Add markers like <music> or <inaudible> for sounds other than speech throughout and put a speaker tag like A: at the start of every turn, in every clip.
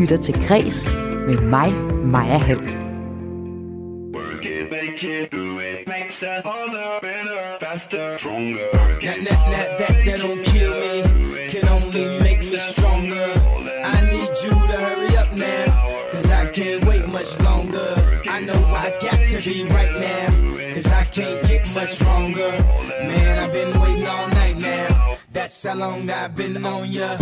A: lytter til Græs med mig, Maja Hall.
B: That, that, that, that, that don't kill me, can only make us stronger. I need you to hurry up now, cause I can't wait much longer. I know I got to be right now, cause I can't stronger. Man, I've been waiting all night now, that's how long I've been on ya.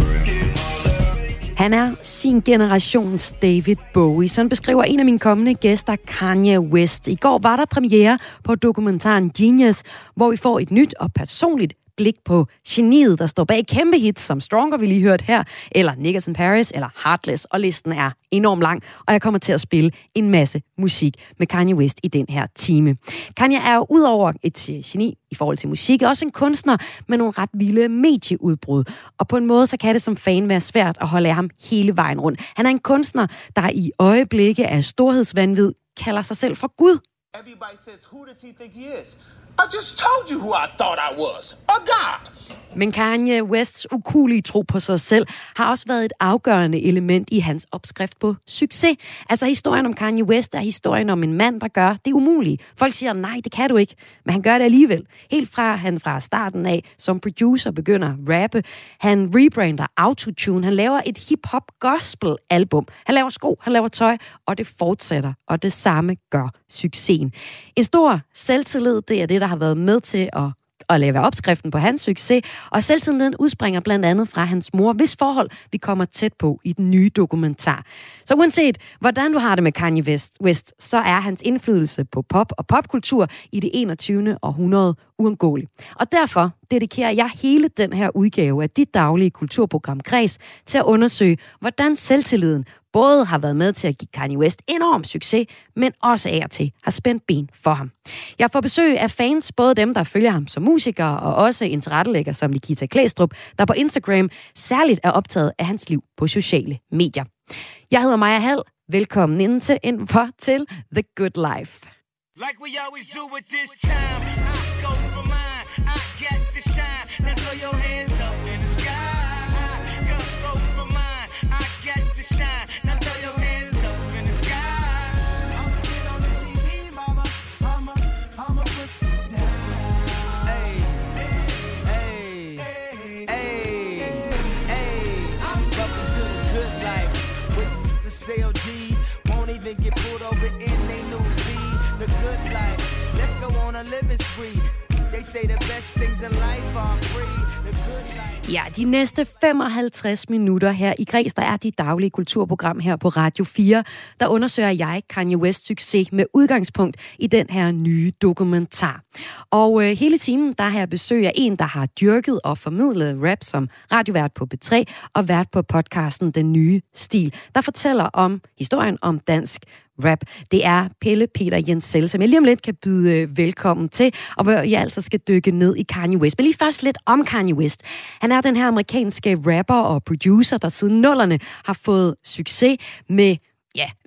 A: Han er sin generations David Bowie. Sådan beskriver en af mine kommende gæster, Kanye West. I går var der premiere på dokumentaren Genius, hvor vi får et nyt og personligt blik på geniet, der står bag kæmpe hits som Stronger, vi lige hørt her, eller Niggas in Paris, eller Heartless, og listen er enormt lang, og jeg kommer til at spille en masse musik med Kanye West i den her time. Kanye er jo udover et øh, geni i forhold til musik, også en kunstner med nogle ret vilde medieudbrud, og på en måde så kan det som fan være svært at holde af ham hele vejen rundt. Han er en kunstner, der i øjeblikke af storhedsvandvid kalder sig selv for Gud.
C: Everybody says, who does he think he is? I just told you who I thought I was. A God.
A: Men Kanye Wests ukulige tro på sig selv har også været et afgørende element i hans opskrift på succes. Altså historien om Kanye West er historien om en mand, der gør det umulige. Folk siger, nej, det kan du ikke, men han gør det alligevel. Helt fra han fra starten af som producer begynder at rappe. Han rebrander autotune. Han laver et hip-hop gospel album. Han laver sko, han laver tøj, og det fortsætter. Og det samme gør succesen. En stor selvtillid, det er det, der har været med til at at lave opskriften på hans succes, og selvtilliden udspringer blandt andet fra hans mor, hvis forhold vi kommer tæt på i den nye dokumentar. Så uanset hvordan du har det med Kanye West, West så er hans indflydelse på pop og popkultur i det 21. århundrede uundgåelig. Og derfor dedikerer jeg hele den her udgave af dit daglige kulturprogram Græs til at undersøge, hvordan selvtilliden både har været med til at give Kanye West enorm succes, men også af og til har spændt ben for ham. Jeg får besøg af fans, både dem, der følger ham som musiker, og også en tilrettelægger som Nikita Klæstrup, der på Instagram særligt er optaget af hans liv på sociale medier. Jeg hedder Maja Hall. Velkommen ind til, ind for til The Good Life.
D: Like we always do with this time, I go for mine, I get to shine. Now throw your hands up in the sky. I go for mine, I get to shine.
B: CLD. Won't even get pulled over in they new V. The good life. Let's go on a living spree. They say the best things in life are free.
A: Ja, de næste 55 minutter her i Græs, der er dit daglige kulturprogram her på Radio 4, der undersøger jeg Kanye West succes med udgangspunkt i den her nye dokumentar. Og øh, hele timen, der har jeg besøg af en, der har dyrket og formidlet rap som radiovært på B3 og vært på podcasten Den Nye Stil, der fortæller om historien om dansk rap. Det er Pelle Peter Jensel, som jeg lige om lidt kan byde øh, velkommen til, og hvor jeg altså skal dykke ned i Kanye West. Men lige først lidt om Kanye West. Han er den her amerikanske rapper og producer, der siden nullerne har fået succes med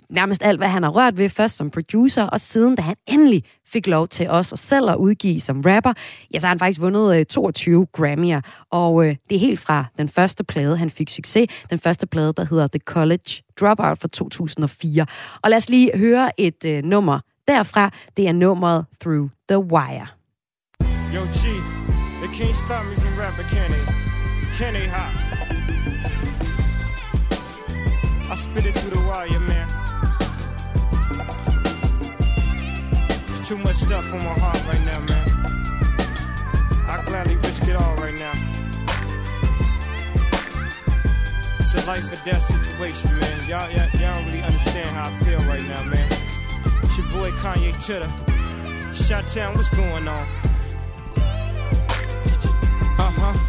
A: nærmest alt, hvad han har rørt ved, først som producer, og siden, da han endelig fik lov til os og selv at udgive som rapper, ja, så har han faktisk vundet øh, 22 Grammy'er, og øh, det er helt fra den første plade, han fik succes, den første plade, der hedder The College Dropout fra 2004. Og lad os lige høre et øh, nummer derfra, det er nummeret Through the Wire.
D: Yo, G, they can't stop me from rapping, can they? Can they hop? I spit it through the wire, man. Too much stuff on my heart right now, man. I gladly risk it all right now. It's a life or death situation, man. Y'all, y'all, y'all don't really understand how I feel right now, man. It's your boy Kanye Chitter. Shot Town, what's going on?
E: Uh huh.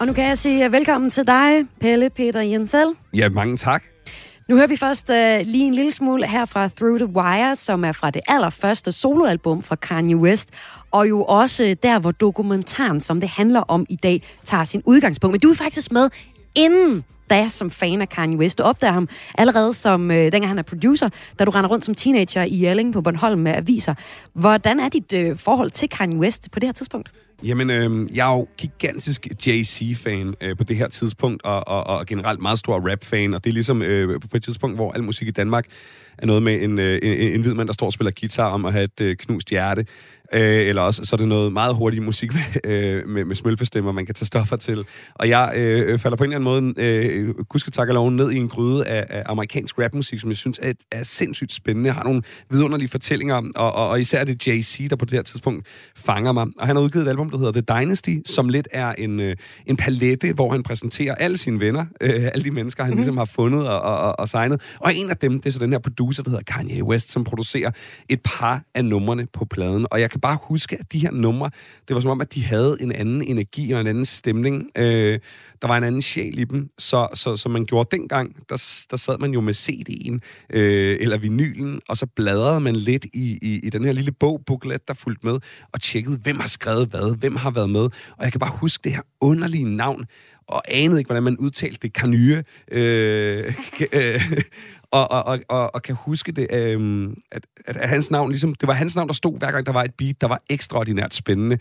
A: Og nu kan jeg sige øh, velkommen til dig, Pelle Peter Jensel.
F: Ja, mange tak.
A: Nu hører vi først uh, lige en lille smule her fra Through the Wire, som er fra det allerførste soloalbum fra Kanye West, og jo også der, hvor dokumentaren, som det handler om i dag, tager sin udgangspunkt. Men du er faktisk med inden da som fan af Kanye West. Du opdager ham allerede som, øh, dengang han er producer, da du render rundt som teenager i Jelling på Bornholm med aviser. Hvordan er dit øh, forhold til Kanye West på det her tidspunkt?
F: Jamen, øh, jeg er jo gigantisk Jay-Z-fan øh, på det her tidspunkt, og, og, og generelt meget stor rap-fan, og det er ligesom øh, på et tidspunkt, hvor al musik i Danmark er noget med en, øh, en, en hvid mand, der står og spiller guitar om at have et øh, knust hjerte. Øh, eller også så er det noget meget hurtig musik med, øh, med, med smølfestemmer, man kan tage stoffer til. Og jeg øh, falder på en eller anden måde, øh, gudske tak lov, ned i en gryde af, af amerikansk rapmusik, som jeg synes er, er sindssygt spændende. Jeg har nogle vidunderlige fortællinger, og, og, og især er det Jay-Z, der på det her tidspunkt fanger mig. Og han har udgivet et album, der hedder The Dynasty, som lidt er en, øh, en palette, hvor han præsenterer alle sine venner, øh, alle de mennesker, han ligesom har fundet og, og, og, og signet. Og en af dem, det er så den her producer, der hedder Kanye West, som producerer et par af numrene på pladen. Og jeg kan bare huske, at de her numre, det var som om, at de havde en anden energi og en anden stemning. Øh, der var en anden sjæl i dem. Så, så, så man gjorde dengang, der, der sad man jo med CD'en øh, eller vinylen, og så bladrede man lidt i, i, i den her lille bog, booklet, der fulgte med, og tjekkede, hvem har skrevet hvad, hvem har været med. Og jeg kan bare huske det her underlige navn, og anede ikke, hvordan man udtalte det, Kanye. Øh, <laughs> øh, og, og, og, og, og kan huske det, øh, at, at, at hans navn, ligesom, det var hans navn, der stod hver gang, der var et beat, der var ekstraordinært spændende.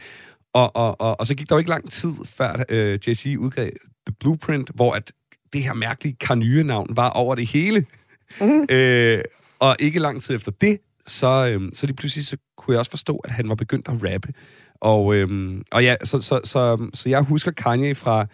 F: Og, og, og, og så gik der jo ikke lang tid, før øh, Jay-Z udgav The Blueprint, hvor at det her mærkelige Kanye-navn var over det hele. Mm. <laughs> øh, og ikke lang tid efter det, så, øh, så lige pludselig så kunne jeg også forstå, at han var begyndt at rappe. Og, øh, og ja, så, så, så, så jeg husker Kanye fra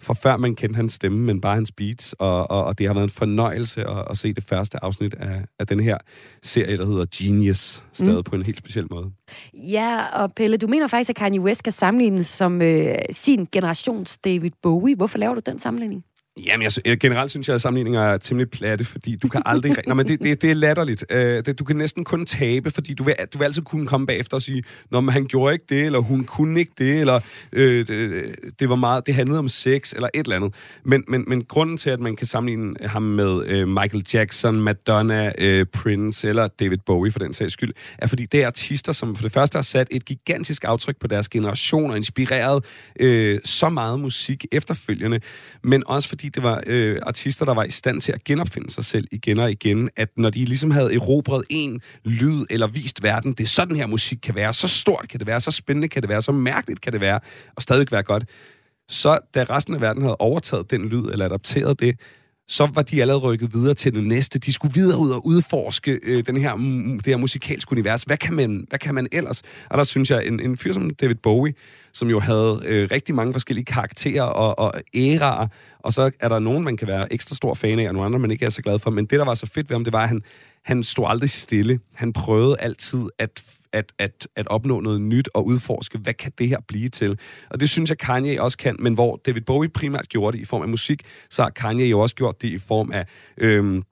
F: fra før man kendte hans stemme, men bare hans beats, og, og, og det har været en fornøjelse at, at se det første afsnit af, af den her serie, der hedder Genius, stadig mm. på en helt speciel måde.
A: Ja, og Pelle, du mener faktisk, at Kanye West kan sammenlignes som øh, sin generations David Bowie. Hvorfor laver du den sammenligning?
F: Jamen, jeg, jeg, generelt synes jeg, at sammenligninger er temmelig platte, fordi du kan aldrig... Nå, men det, det, det er latterligt. Øh, det, du kan næsten kun tabe, fordi du vil, du vil altid kunne komme bagefter og sige, når han gjorde ikke det, eller hun kunne ikke det, eller øh, det, det, var meget, det handlede om sex, eller et eller andet. Men, men, men grunden til, at man kan sammenligne ham med øh, Michael Jackson, Madonna, øh, Prince, eller David Bowie for den sags skyld, er fordi det er artister, som for det første har sat et gigantisk aftryk på deres generation, og inspireret øh, så meget musik efterfølgende, men også fordi det var øh, artister, der var i stand til at genopfinde sig selv igen og igen, at når de ligesom havde erobret en lyd eller vist verden, det er sådan her musik kan være, så stort kan det være, så spændende kan det være, så mærkeligt kan det være, og stadig være godt. Så da resten af verden havde overtaget den lyd eller adapteret det, så var de allerede rykket videre til det næste. De skulle videre ud og udforske øh, den her, mm, mm, det her musikalske univers. Hvad kan, man, hvad kan man ellers? Og der synes jeg, en, en fyr som David Bowie, som jo havde øh, rigtig mange forskellige karakterer og, og æraer, og så er der nogen, man kan være ekstra stor fan af, og nogle andre, man ikke er så glad for. Men det, der var så fedt ved ham, det var, at han, han stod aldrig stille. Han prøvede altid at at, at, at opnå noget nyt og udforske, hvad kan det her blive til? Og det synes jeg, Kanye også kan, men hvor David Bowie primært gjorde det i form af musik, så har Kanye jo også gjort det i form af... Øhm,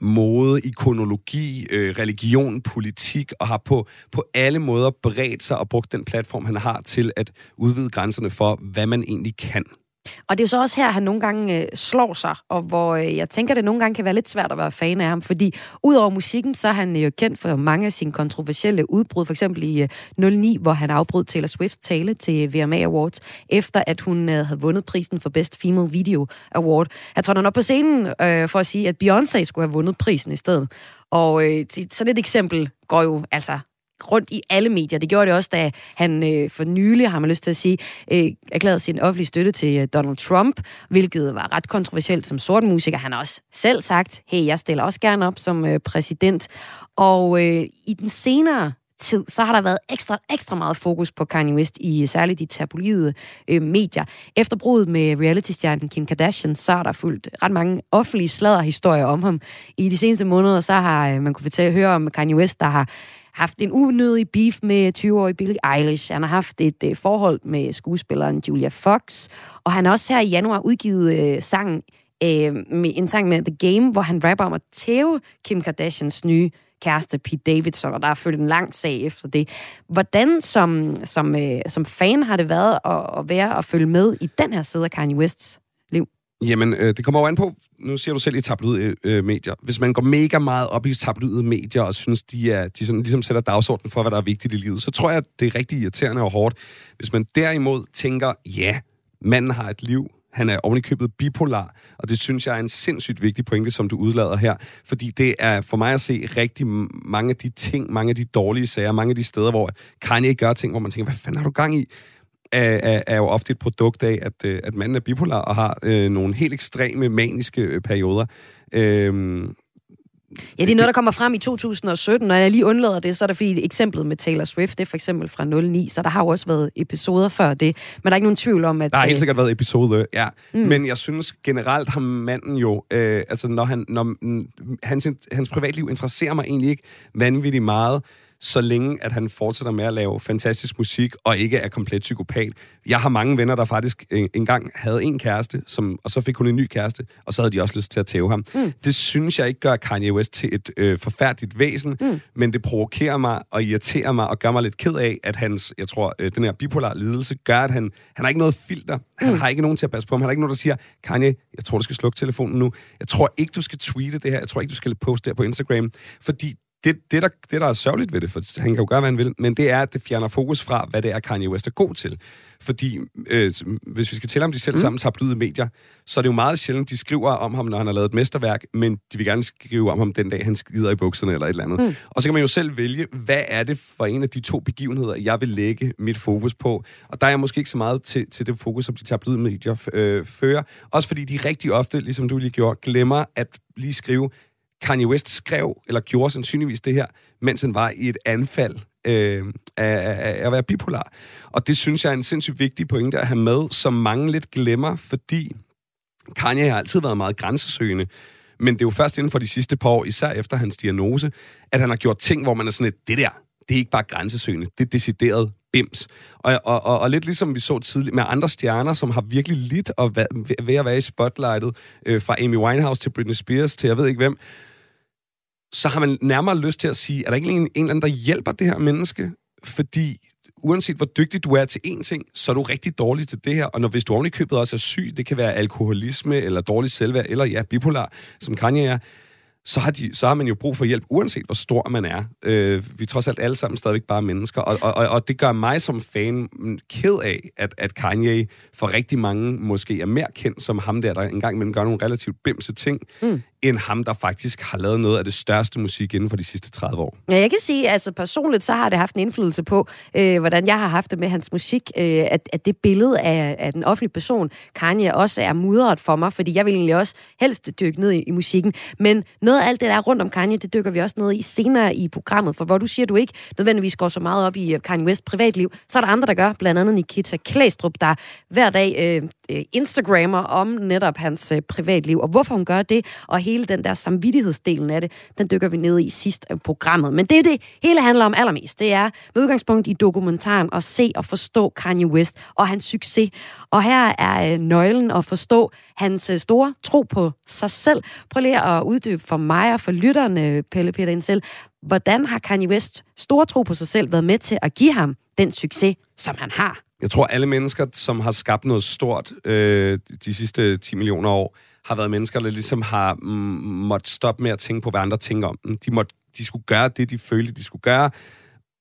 F: mode, ikonologi, øh, religion, politik, og har på, på alle måder bredt sig og brugt den platform, han har til at udvide grænserne for, hvad man egentlig kan.
A: Og det er jo så også her, han nogle gange øh, slår sig, og hvor øh, jeg tænker, det nogle gange kan være lidt svært at være fan af ham, fordi udover musikken, så er han jo kendt for mange af sine kontroversielle udbrud, for eksempel i øh, 09, hvor han afbrød Taylor Swift tale til VMA Awards, efter at hun øh, havde vundet prisen for Best Female Video Award. Han trådte op på scenen øh, for at sige, at Beyoncé skulle have vundet prisen i stedet. Og øh, sådan et eksempel går jo altså rundt i alle medier. Det gjorde det også, da han øh, for nylig, har man lyst til at sige, øh, erklærede sin offentlige støtte til øh, Donald Trump, hvilket var ret kontroversielt som sort musiker. Han har også selv sagt, hey, jeg stiller også gerne op som øh, præsident. Og øh, i den senere tid, så har der været ekstra, ekstra meget fokus på Kanye West i øh, særligt de tabloide øh, medier. Efter bruddet med reality-stjernen Kim Kardashian, så er der fulgt ret mange offentlige sladderhistorier om ham. I de seneste måneder, så har øh, man kunne fortælle, høre om Kanye West, der har haft en unødig beef med 20-årig Billie Eilish. Han har haft et øh, forhold med skuespilleren Julia Fox. Og han har også her i januar udgivet øh, sangen, øh, med, en sang med The Game, hvor han rapper om at tæve Kim Kardashians nye kæreste Pete Davidson, og der er følt en lang sag efter det. Hvordan som, som, øh, som fan har det været at, at være og følge med i den her side af Kanye Wests?
F: Jamen, øh, det kommer jo an på, nu ser du selv i tabloide øh, øh, medier. Hvis man går mega meget op i tabloide medier og synes, de, er, de sådan, ligesom sætter dagsordenen for, hvad der er vigtigt i livet, så tror jeg, at det er rigtig irriterende og hårdt. Hvis man derimod tænker, ja, manden har et liv, han er ovenikøbet bipolar, og det synes jeg er en sindssygt vigtig pointe, som du udlader her, fordi det er for mig at se rigtig mange af de ting, mange af de dårlige sager, mange af de steder, hvor Kanye gør ting, hvor man tænker, hvad fanden har du gang i? Er, er, er jo ofte et produkt af, at, øh, at manden er bipolar og har øh, nogle helt ekstreme, maniske øh, perioder. Øhm,
A: Ja, det er noget, der kommer frem i 2017. Når jeg lige undlader det, så er det fordi eksemplet med Taylor Swift, det er for eksempel fra 09, så der har jo også været episoder før det. Men der er ikke nogen tvivl om, at...
F: Der har helt
A: øh,
F: sikkert været episode, ja. Mm. Men jeg synes generelt har manden jo, øh, altså når han, når, mm, hans, hans privatliv interesserer mig egentlig ikke vanvittigt meget, så længe at han fortsætter med at lave fantastisk musik og ikke er komplet psykopat. Jeg har mange venner, der faktisk en- engang havde en kæreste, som, og så fik hun en ny kæreste, og så havde de også lyst til at tæve ham. Mm. Det synes jeg ikke gør Kanye West til et øh, forfærdeligt væsen, mm. men det provokerer mig og irriterer mig og gør mig lidt ked af, at hans, jeg tror, øh, den her bipolar lidelse gør, at han, han har ikke noget filter. Han har ikke nogen til at passe på ham. Han har ikke nogen, der siger, Kanye, jeg tror, du skal slukke telefonen nu. Jeg tror ikke, du skal tweete det her. Jeg tror ikke, du skal poste det her på Instagram. Fordi det, det, der, det, der er sørgeligt ved det, for han kan jo gøre, hvad han vil, men det er, at det fjerner fokus fra, hvad det er, Kanye West er god til. Fordi øh, hvis vi skal tælle om de selv
A: Mm.
F: sammen tabloide medier, så er det jo meget sjældent, de skriver om ham, når han har lavet et mesterværk, men de vil gerne skrive om ham den dag, han skider i bukserne eller et eller andet. Mm. Og så kan man jo selv vælge, hvad er det for en af de to begivenheder, jeg vil lægge mit fokus på. Og der er jeg måske ikke så meget til, til det fokus, som de tabloide medier øh, fører. Også fordi de rigtig ofte, ligesom du lige gjorde, glemmer at lige skrive, Kanye West skrev, eller gjorde sandsynligvis det her, mens han var i et anfald øh, af, af, af at være bipolar. Og det synes jeg er en sindssygt vigtig pointe at have med, som mange lidt glemmer, fordi Kanye har altid været meget grænsesøgende. Men det er jo først inden for de sidste par år, især efter hans diagnose, at han har gjort ting, hvor man er sådan et, det der, det er ikke bare grænsesøgende, det er decideret bims. Og, og, og, og lidt ligesom vi så tidligt med andre stjerner, som har virkelig lidt og være, ved at være i spotlightet, øh, fra Amy Winehouse til Britney Spears til jeg ved ikke hvem, så har man nærmere lyst til at sige, er der ikke en, en eller anden, der hjælper det her menneske? Fordi uanset hvor dygtig du er til én ting, så er du rigtig dårlig til det her. Og når, hvis du oven i købet også er syg, det kan være alkoholisme, eller dårlig selvværd, eller ja, bipolar, som Kanye er, så har, de, så har man jo brug for hjælp, uanset hvor stor man er. Øh, vi er trods alt alle sammen stadigvæk bare mennesker, og, og, og, og det gør mig som fan ked af, at, at Kanye for rigtig mange måske er mere kendt som ham der, der engang imellem gør nogle relativt bimse ting, mm end ham, der faktisk har lavet noget af det største musik inden for de sidste 30 år.
A: Ja, jeg kan sige, altså personligt, så har det haft en indflydelse på, øh, hvordan jeg har haft det med hans musik, øh, at, at det billede af, af den offentlige person, Kanye, også er mudret for mig, fordi jeg vil egentlig også helst dykke ned i, i musikken. Men noget af alt det, der er rundt om Kanye, det dykker vi også ned i senere i programmet, for hvor du siger, du ikke nødvendigvis går så meget op i øh, Kanye West privatliv, så er der andre, der gør, blandt andet Nikita Klæstrup, der hver dag øh, Øh, Instagrammer om netop hans øh, privatliv, og hvorfor hun gør det, og hele den der samvittighedsdelen af det, den dykker vi ned i sidst af programmet. Men det er det, hele handler om allermest. Det er med udgangspunkt i dokumentaren at se og forstå Kanye West og hans succes. Og her er nøglen at forstå hans store tro på sig selv. Prøv lige at uddybe for mig og for lytterne, Pelle Peter Indsel, hvordan har Kanye West store tro på sig selv været med til at give ham den succes, som han har?
F: Jeg tror, alle mennesker, som har skabt noget stort øh, de sidste 10 millioner år, har været mennesker, der ligesom har mm, måttet stoppe med at tænke på, hvad andre tænker om dem. De, måtte, de skulle gøre det, de følte, de skulle gøre,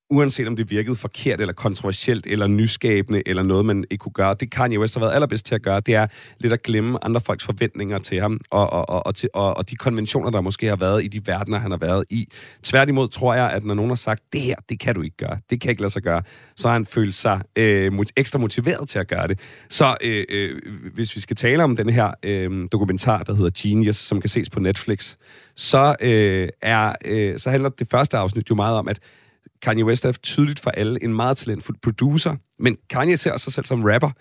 F: uanset om det virkede forkert, eller kontroversielt, eller nyskabende, eller noget, man ikke kunne gøre. Det Kanye West har været allerbedst til at gøre, det er lidt at glemme andre folks forventninger til ham, og, og, og, og, til, og, og de konventioner, der måske har været i de verdener, han har været i. Tværtimod tror jeg, at når nogen har sagt, det her, det kan du ikke gøre, det kan ikke lade sig gøre, så har han følt sig øh, ekstra motiveret til at gøre det. Så øh, øh, hvis vi skal tale om den her øh, dokumentar, der hedder Genius, som kan ses på Netflix, så, øh, er, øh, så handler det første afsnit jo meget om, at Kanye West er tydeligt for alle en meget talentfuld producer, men Kanye ser sig selv som rapper.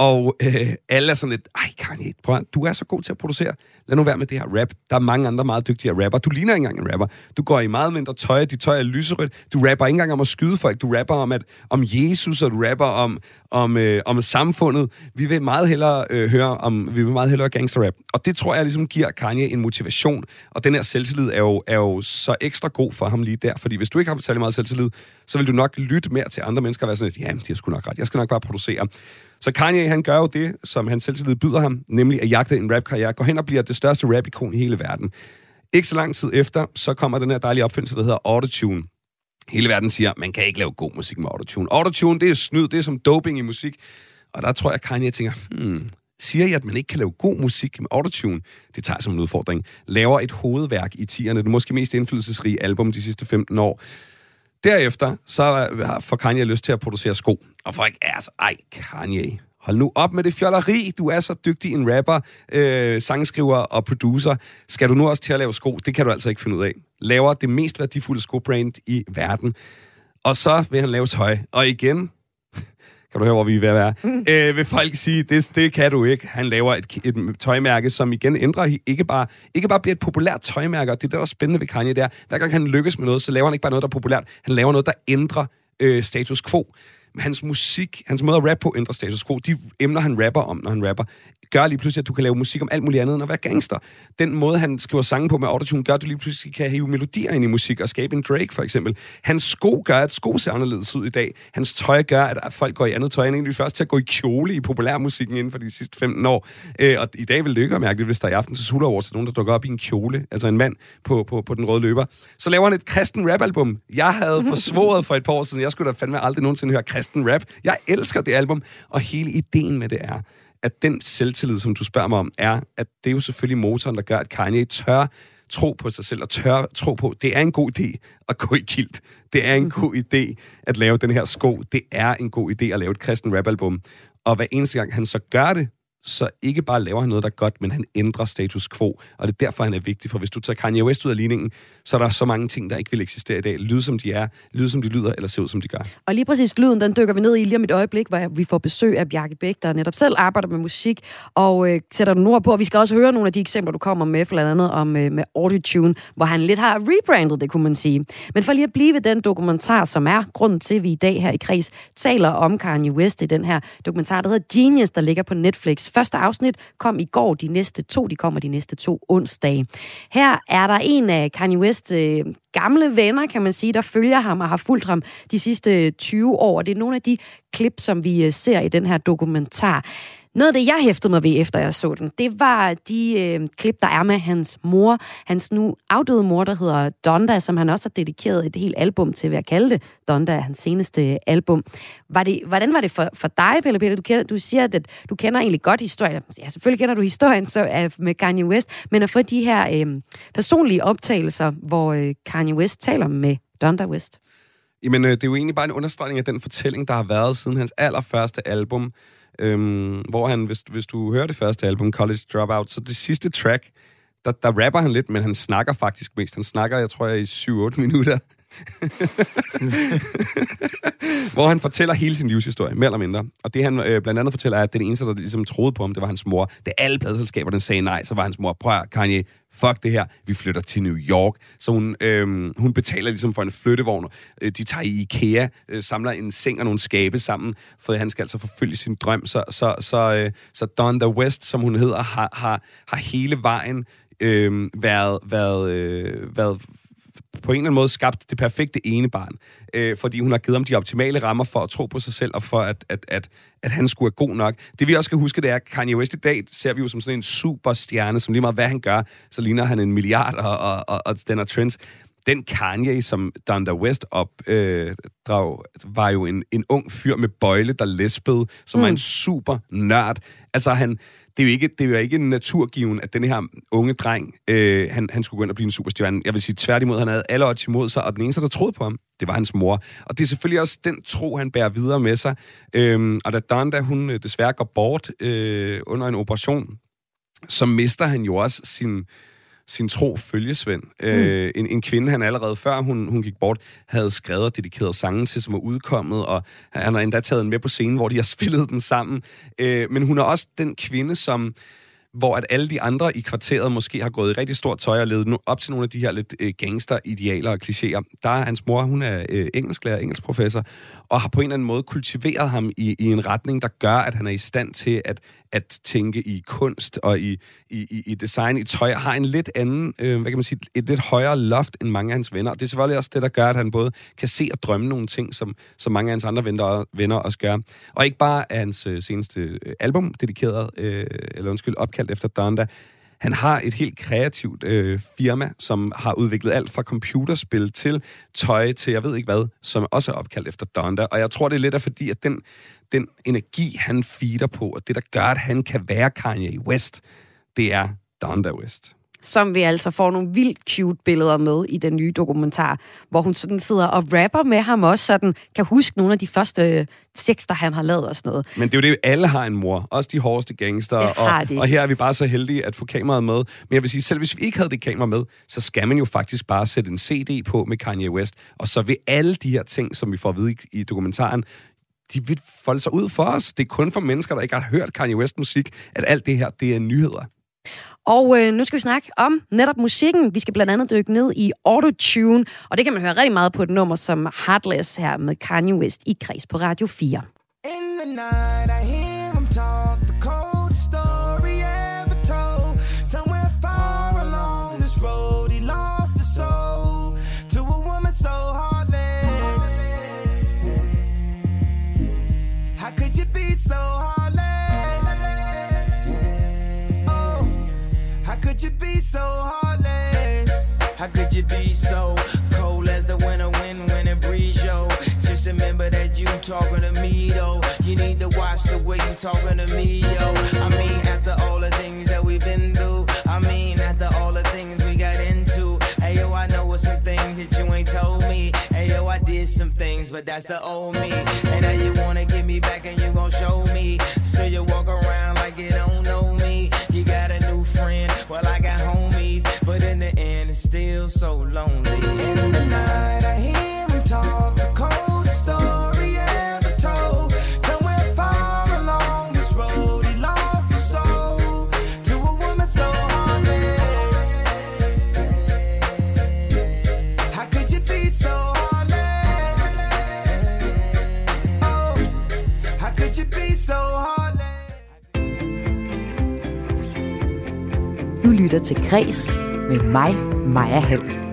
F: Og øh, alle er sådan lidt, ej Kanye, prøv, at- du er så god til at producere. Lad nu være med det her rap. Der er mange andre meget dygtige rapper. Du ligner ikke engang en rapper. Du går i meget mindre tøj. Dit tøj er lyserødt. Du rapper ikke engang om at skyde folk. Du rapper om, at, om Jesus, og du rapper om, om, øh, om samfundet. Vi vil meget hellere øh, høre om, vi vil meget hellere gangster gangsterrap. Og det tror jeg ligesom giver Kanye en motivation. Og den her selvtillid er jo, er jo så ekstra god for ham lige der. Fordi hvis du ikke har særlig meget selvtillid, så vil du nok lytte mere til andre mennesker og være sådan lidt, jamen, de har sgu nok ret. Jeg skal nok bare producere. Så Kanye, han gør jo det, som han selvtillid byder ham, nemlig at jagte en rapkarriere, går hen og bliver det største rapikon i hele verden. Ikke så lang tid efter, så kommer den her dejlige opfindelse, der hedder Autotune. Hele verden siger, man kan ikke lave god musik med autotune. Autotune, det er snyd, det er som doping i musik. Og der tror jeg, Kanye tænker, hmm, siger jeg, at man ikke kan lave god musik med autotune? Det tager jeg som en udfordring. Laver et hovedværk i 10'erne, det måske mest indflydelsesrige album de sidste 15 år. Derefter så øh, har- får Kanye lyst til at producere sko. Og folk er altså, ej, Kanye, hold nu op med det fjolleri. Du er så dygtig en rapper, øh, sangskriver og producer. Skal du nu også til at lave sko? Det kan du altså ikke finde ud af. Laver det mest værdifulde skobrand i verden. Og så vil han lave tøj. Og igen, kan du høre, hvor vi er ved at være, mm. øh, vil folk sige, det, det kan du ikke. Han laver et, et tøjmærke, som igen ændrer ikke bare, ikke bare bliver et populært tøjmærke, og det er det, der er spændende ved Kanye, der. Hver gang han lykkes med noget, så laver han ikke bare noget, der er populært. Han laver noget, der ændrer øh, status quo. Hans musik, hans måde at rappe på ændrer status quo. De emner, han rapper om, når han rapper, gør lige pludselig, at du kan lave musik om alt muligt andet end at være gangster. Den måde, han skriver sange på med autotune, gør, at du lige pludselig kan hive melodier ind i musik og skabe en Drake, for eksempel. Hans sko gør, at sko ser anderledes ud i dag. Hans tøj gør, at folk går i andet tøj. Han er de første til at gå i kjole i populærmusikken inden for de sidste 15 år. Øh, og i dag vil det ikke være mærkeligt, hvis der i aften til Sula Awards er nogen, der dukker op i en kjole, altså en mand på, på, på den røde løber. Så laver han et kristen rap-album. Jeg havde <laughs> forsvoret for et par år siden, jeg skulle da fandme aldrig nogensinde høre kristen rap. Jeg elsker det album, og hele ideen med det er, at den selvtillid, som du spørger mig om, er, at det er jo selvfølgelig motoren, der gør, at Kanye tør tro på sig selv og tør tro på, det er en god idé at gå i kilt. Det er en god idé at lave den her sko. Det er en god idé at lave et kristen rapalbum. Og hver eneste gang han så gør det, så ikke bare laver han noget, der er godt, men han ændrer status quo. Og det er derfor, han er vigtig. For hvis du tager Kanye West ud af ligningen, så er der så mange ting, der ikke vil eksistere i dag. Lyde som de er, lyde som de lyder, eller se ud som de gør.
A: Og lige præcis lyden, den dykker vi ned i lige om et øjeblik, hvor vi får besøg af Bjarke Bæk, der netop selv arbejder med musik, og øh, sætter nogle ord på. Og vi skal også høre nogle af de eksempler, du kommer med, blandt andet om øh, med Autotune, hvor han lidt har rebrandet det, kunne man sige. Men for lige at blive ved den dokumentar, som er grunden til, at vi i dag her i Kris taler om Kanye West i den her dokumentar, der hedder Genius, der ligger på Netflix. Første afsnit kom i går, de næste to, de kommer de næste to onsdage. Her er der en af Kanye West øh, gamle venner, kan man sige, der følger ham og har fulgt ham de sidste 20 år. Og det er nogle af de klip, som vi øh, ser i den her dokumentar. Noget af det, jeg hæftede mig ved, efter jeg så den, det var de øh, klip, der er med hans mor. Hans nu afdøde mor, der hedder Donda, som han også har dedikeret et helt album til, ved at kalde det Donda, hans seneste album. Var det, hvordan var det for, for dig, Pelle Peter? Du, kender, du siger, at du kender egentlig godt historien. Ja, selvfølgelig kender du historien så, øh, med Kanye West, men at få de her øh, personlige optagelser, hvor øh, Kanye West taler med Donda West.
F: Jamen, øh, det er jo egentlig bare en understregning af den fortælling, der har været siden hans allerførste album, øhm, hvor han, hvis, hvis du hører det første album, College Dropout, så det sidste track, der, der rapper han lidt, men han snakker faktisk mest. Han snakker, jeg tror, jeg i 7-8 minutter. <laughs> hvor han fortæller hele sin livshistorie, mere eller mindre. Og det han øh, blandt andet fortæller, er, at den eneste, der ligesom troede på ham, det var hans mor. Da alle pladselskaber, den sagde nej, så var hans mor, prøv at, Kanye, fuck det her, vi flytter til New York. Så hun, øh, hun betaler ligesom for en flyttevogn. Øh, De tager i IKEA, øh, samler en seng og nogle skabe sammen, for han skal altså forfølge sin drøm. Så, så, så, øh, så Donda West, som hun hedder, har, har, har hele vejen øh, været, været, øh, været på en eller anden måde skabt det perfekte ene barn. Øh, fordi hun har givet ham de optimale rammer for at tro på sig selv, og for at, at, at, at han skulle være god nok. Det vi også skal huske, det er, at Kanye West i dag ser vi jo som sådan en superstjerne, som lige meget hvad han gør, så ligner han en milliard og, og, og, og den er trends. Den Kanye, som Donda West opdrag, øh, var jo en, en ung fyr med bøjle, der lesbede, som mm. var en super nørd. Altså han, det er jo ikke, det er jo ikke naturgiven, at den her unge dreng, øh, han, han skulle gå ind og blive en superstjerne. Jeg vil sige tværtimod, han havde alle odds imod sig, og den eneste, der troede på ham, det var hans mor. Og det er selvfølgelig også den tro, han bærer videre med sig. Øhm, og da Donda, hun øh, desværre går bort øh, under en operation, så mister han jo også sin, sin tro følgesvend. Mm. Øh, en, en kvinde, han allerede før hun, hun gik bort, havde skrevet og dedikeret sangen til, som er udkommet, og han har endda taget den med på scenen, hvor de har <laughs> spillet den sammen. Øh, men hun er også den kvinde, som hvor at alle de andre i kvarteret måske har gået i rigtig stort tøj og levet nu op til nogle af de her lidt øh, gangster-idealer og klichéer. Der er hans mor, hun er øh, engelsklærer, engelskprofessor, og har på en eller anden måde kultiveret ham i, i en retning, der gør, at han er i stand til at, at tænke i kunst og i, i, i- design, i tøj, har en lidt anden, øh, hvad kan man sige, et lidt højere loft end mange af hans venner. Og det er selvfølgelig også det, der gør, at han både kan se og drømme nogle ting, som, som mange af hans andre venner, venner også gør. Og ikke bare er hans øh, seneste øh, album dedikeret, øh, eller undskyld, opkaldt efter Donda, han har et helt kreativt øh, firma, som har udviklet alt fra computerspil til tøj til jeg ved ikke hvad, som også er opkaldt efter Donda. Og jeg tror, det er lidt af fordi, at den, den energi, han feeder på, og det, der gør, at han kan være Kanye West, det er Donda West
A: som vi altså får nogle vildt cute billeder med i den nye dokumentar, hvor hun sådan sidder og rapper med ham også, sådan kan huske nogle af de første øh, tekster, han har lavet og sådan noget.
F: Men det er jo det, alle har en mor. Også de hårdeste gangster. Og,
A: de.
F: og her er vi bare så heldige at få kameraet med. Men jeg vil sige, selv hvis vi ikke havde det kamera med, så skal man jo faktisk bare sætte en CD på med Kanye West. Og så vil alle de her ting, som vi får at vide i, i dokumentaren, de vil folde sig ud for os. Det er kun for mennesker, der ikke har hørt Kanye West musik, at alt det her, det er nyheder.
A: Og øh, nu skal vi snakke om netop musikken. Vi skal blandt andet dykke ned i autotune, og det kan man høre rigtig meget på et nummer som Heartless her med Kanye West i Kreds på Radio 4.
B: In the night, so heartless? How could you be so cold as the winter wind when it breeze, yo? Just remember that you talking to me, though. You need to watch the way you talking to me, yo. I mean, after all the things that we've been through, I mean, after all the things we got into. Hey, yo, I know what some things that you ain't told me. Hey, yo, I did some things, but that's the old me. And now you wanna get me back and you gon' show me. So you walk around like you don't know me. So lonely. In the night, I hear him talk the coldest story ever told. Somewhere far along this road, he lost his soul to a woman so heartless. How could you be so heartless? Oh, how could you be so heartless?
A: Du lytter til Græs med mig, Maja Hall.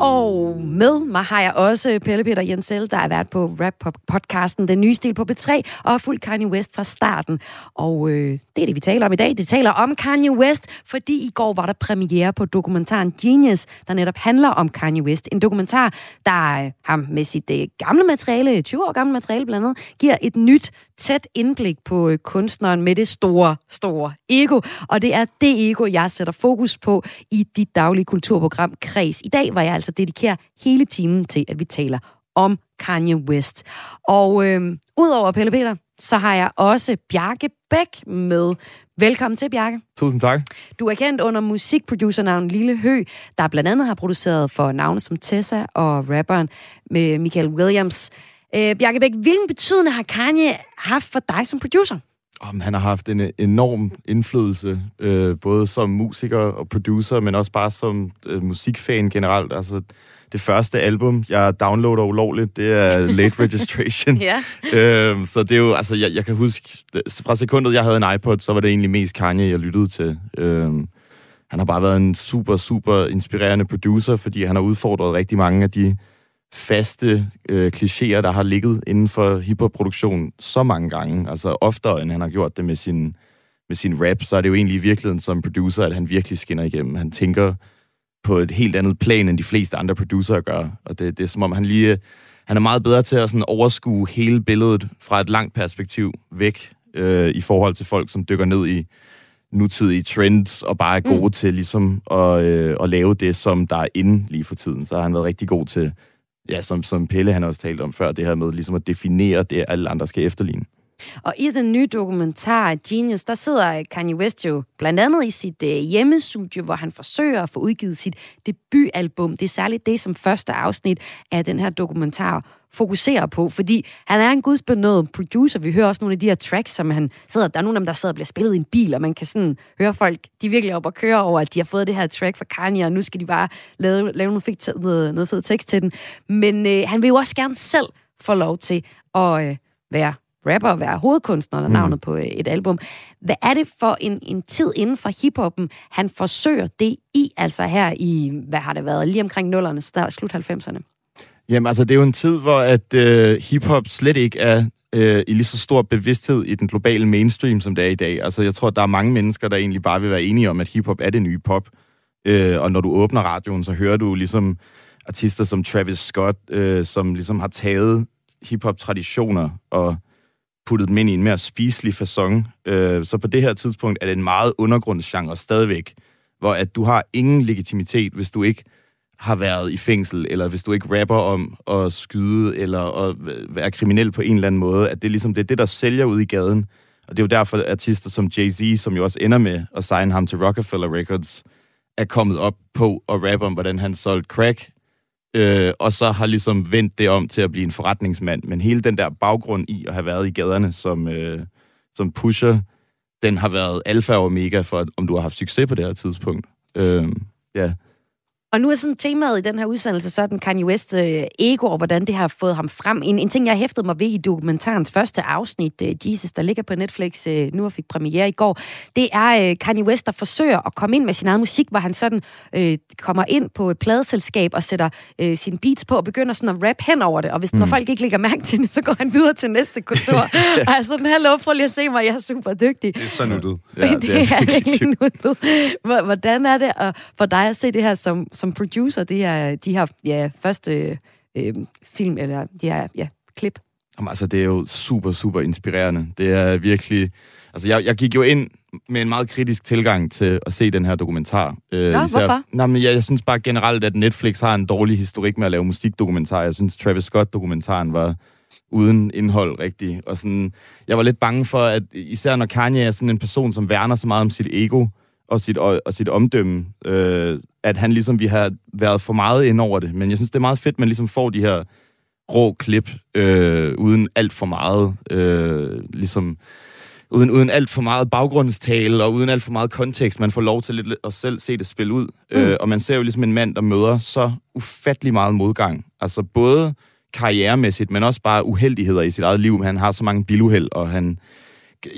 A: Og med mig har jeg også Pelle Peter Jensel, der er været på rap-podcasten Den Nye Stil på B3, og har fulgt Kanye West fra starten. Og øh, det er det, vi taler om i dag. Det taler om Kanye West, fordi i går var der premiere på dokumentaren Genius, der netop handler om Kanye West. En dokumentar, der øh, ham med sit øh, gamle materiale, 20 år gamle materiale blandt andet, giver et nyt, tæt indblik på øh, kunstneren med det store, store ego. Og det er det ego, jeg sætter fokus på i dit daglige kulturprogram Kreds. I dag var jeg altså dedikere hele timen til, at vi taler om Kanye West. Og øh, udover Pelle Peter, så har jeg også Bjarke Bæk med. Velkommen til, Bjarke.
G: Tusind tak.
A: Du er kendt under musikproducernavn Lille Hø, der blandt andet har produceret for navne som Tessa og rapperen med Michael Williams. Øh, Bjarke Bæk, hvilken betydning har Kanye haft for dig som producer?
G: Om han har haft en enorm indflydelse, øh, både som musiker og producer, men også bare som øh, musikfan generelt. Altså, det første album, jeg downloader ulovligt, det er <laughs> Late Registration.
A: Ja.
G: øhm, så det er jo, altså, jeg, jeg kan huske, fra sekundet, jeg havde en iPod, så var det egentlig mest Kanye, jeg lyttede til. Øhm, han har bare været en super, super inspirerende producer, fordi han har udfordret rigtig mange af de faste øh, klichéer, der har ligget inden for hiphop-produktion så mange gange. Altså oftere, end han har gjort det med sin, med sin rap, så er det jo egentlig i virkeligheden som producer, at han virkelig skinner igennem. Han tænker på et helt andet plan, end de fleste andre producer gør. Og det, det er som om, han lige han er meget bedre til at sådan overskue hele billedet fra et langt perspektiv væk øh, i forhold til folk, som dykker ned i nutidige trends og bare er gode mm. til ligesom at, øh, at lave det, som der er inde lige for tiden. Så har han været rigtig god til, ja, som, som Pelle han også talte om før, det her med ligesom at definere det, alle andre skal efterligne.
A: Og i den nye dokumentar Genius, der sidder Kanye West jo blandt andet i sit øh, hjemmestudie, hvor han forsøger at få udgivet sit debutalbum. Det er særligt det, som første afsnit af den her dokumentar fokuserer på, fordi han er en gudsbenået producer. Vi hører også nogle af de her tracks, som han sidder... Der er nogle af dem, der sidder og bliver spillet i en bil, og man kan sådan høre folk, de er virkelig op og køre over, at de har fået det her track fra Kanye, og nu skal de bare lave, lave noget, fik, noget, noget fed tekst til den. Men øh, han vil jo også gerne selv få lov til at øh, være rapper og være hovedkunstner eller navnet mm. på øh, et album. Hvad er det for en, en tid inden for hiphoppen, han forsøger det i, altså her i, hvad har det været, lige omkring nullerne, slut 90'erne?
G: Jamen altså, det er jo en tid, hvor at øh, hiphop slet ikke er øh, i lige så stor bevidsthed i den globale mainstream, som det er i dag. Altså, jeg tror, der er mange mennesker, der egentlig bare vil være enige om, at hiphop er det nye pop. Øh, og når du åbner radioen, så hører du ligesom artister som Travis Scott, øh, som ligesom har taget hiphop-traditioner og puttet dem ind i en mere spiselig façon. Øh, så på det her tidspunkt er det en meget undergrundsgenre stadigvæk, hvor at du har ingen legitimitet, hvis du ikke har været i fængsel, eller hvis du ikke rapper om at skyde, eller at være kriminel på en eller anden måde, at det er ligesom det, er det der sælger ud i gaden. Og det er jo derfor, at artister som Jay-Z, som jo også ender med at signe ham til Rockefeller Records, er kommet op på at rappe om, hvordan han solgte crack, øh, og så har ligesom vendt det om til at blive en forretningsmand. Men hele den der baggrund i at have været i gaderne som, øh, som pusher, den har været alfa og omega for, om du har haft succes på det her tidspunkt. Øh, ja.
A: Og nu er sådan temaet i den her udsendelse sådan Kanye West øh, ego, og hvordan det har fået ham frem. En, en ting, jeg hæftede mig ved i dokumentarens første afsnit, øh, Jesus, der ligger på Netflix øh, nu og fik premiere i går, det er øh, Kanye West, der forsøger at komme ind med sin egen musik, hvor han sådan øh, kommer ind på et pladeselskab og sætter øh, sine beats på og begynder sådan at rap hen over det. Og hvis mm. når folk ikke lægger mærke til det, så går han videre til næste kontor. <laughs> og er sådan, hallo, prøv lige at se mig, jeg er super dygtig.
F: Det er så nuttet. <laughs>
A: Ja, det, det er virkelig <laughs> nuttet. Hvordan er det at, for dig at se det her som som producer, det her, de her ja, første øh, film, eller de her ja, klip?
G: Jamen, altså, det er jo super, super inspirerende. Det er virkelig... Altså, jeg, jeg gik jo ind med en meget kritisk tilgang til at se den her dokumentar.
A: Øh, Nå, især, hvorfor?
G: Nej, men jeg, jeg synes bare generelt, at Netflix har en dårlig historik med at lave musikdokumentar. Jeg synes, Travis Scott-dokumentaren var uden indhold rigtig. Og sådan, jeg var lidt bange for, at især når Kanye er sådan en person, som værner så meget om sit ego, og sit, og, og sit omdømme, øh, at han ligesom vi har været for meget ind over det. Men jeg synes, det er meget fedt, at man ligesom får de her rå klip, øh, uden alt for meget, øh, ligesom, uden, uden alt for meget baggrundstale, og uden alt for meget kontekst. Man får lov til lidt at selv se det spille ud. Mm. Øh, og man ser jo ligesom en mand, der møder så ufattelig meget modgang. Altså både karrieremæssigt, men også bare uheldigheder i sit eget liv. Han har så mange biluheld, og han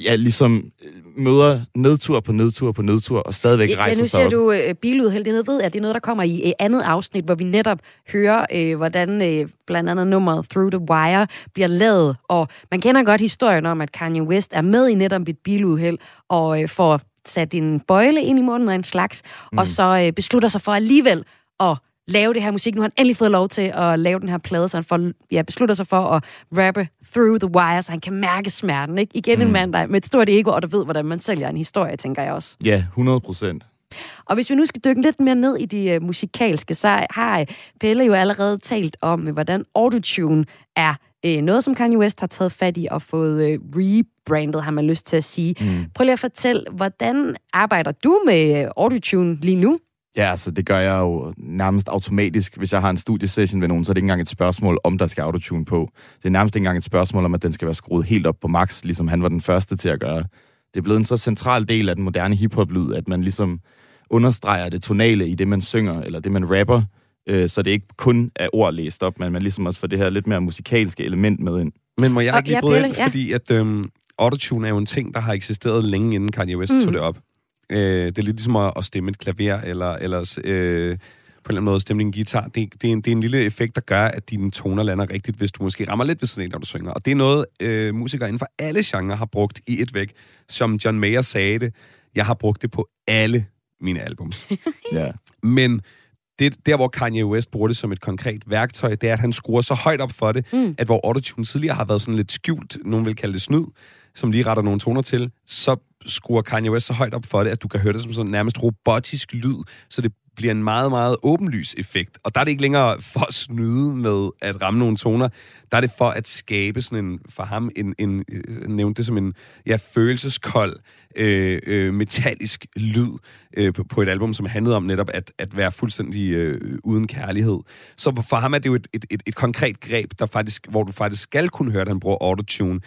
G: ja, ligesom øh, møder nedtur på nedtur på nedtur, og stadigvæk rejser
A: ja, nu
G: sig
A: ser du uh, biluheld. Det ved jeg, det er noget, der kommer i uh, andet afsnit, hvor vi netop hører, uh, hvordan uh, blandt andet nummeret Through the Wire bliver lavet. Og man kender godt historien om, at Kanye West er med i netop et biluheld, og uh, får sat en bøjle ind i munden af en slags, mm. og så uh, beslutter sig for alligevel at lave det her musik. Nu har han endelig fået lov til at lave den her plade, så han får, ja, beslutter sig for at rappe through the wire, så han kan mærke smerten. Ikke? Igen mm. en mand, der med et stort ego, og der ved, hvordan man sælger en historie, tænker jeg også.
G: Ja, 100 procent.
A: Og hvis vi nu skal dykke lidt mere ned i de uh, musikalske, så har Pelle jo allerede talt om, hvordan autotune er uh, noget, som Kanye West har taget fat i og fået uh, rebrandet, har man lyst til at sige. Mm. Prøv lige at fortælle, hvordan arbejder du med uh, autotune lige nu?
G: Ja, altså det gør jeg jo nærmest automatisk. Hvis jeg har en studiesession med nogen, så er det ikke engang et spørgsmål, om der skal autotune på. Det er nærmest ikke engang et spørgsmål om, at den skal være skruet helt op på max, ligesom han var den første til at gøre. Det er blevet en så central del af den moderne hiphop-lyd, at man ligesom understreger det tonale i det, man synger, eller det, man rapper, øh, så det ikke kun er ord læst op, men man ligesom også får det her lidt mere musikalske element med ind.
F: Men må jeg ikke lige bryde ind, ja. fordi at øhm, autotune er jo en ting, der har eksisteret længe inden Kanye West mm. tog det op. Øh, det er lidt ligesom at, at stemme et klaver, eller, eller øh, på en eller anden måde stemme en guitar. Det, det, er en, det er en lille effekt, der gør, at dine toner lander rigtigt, hvis du måske rammer lidt ved sådan en, når du synger. Og det er noget, øh, musikere inden for alle genrer har brugt i et væk. Som John Mayer sagde det, jeg har brugt det på alle mine albums. <laughs>
G: Ja.
F: Men det, der, hvor Kanye West bruger det som et konkret værktøj, det er, at han skruer så højt op for det, mm. at hvor autotune tidligere har været sådan lidt skjult, nogen vil kalde det snyd, som lige retter nogle toner til, så skruer Kanye West så højt op for det, at du kan høre det som sådan nærmest robotisk lyd, så det bliver en meget, meget åbenlys effekt. Og der er det ikke længere for at snyde med at ramme nogle toner. Der er det for at skabe sådan en, for ham, en, en øh, nævnte det som en ja, følelseskold, øh, øh, metallisk lyd øh, på, på et album, som handlede om netop at, at være fuldstændig øh, uden kærlighed. Så for ham er det jo et, et, et, et konkret greb, der faktisk, hvor du faktisk skal kunne høre, at han bruger autotune.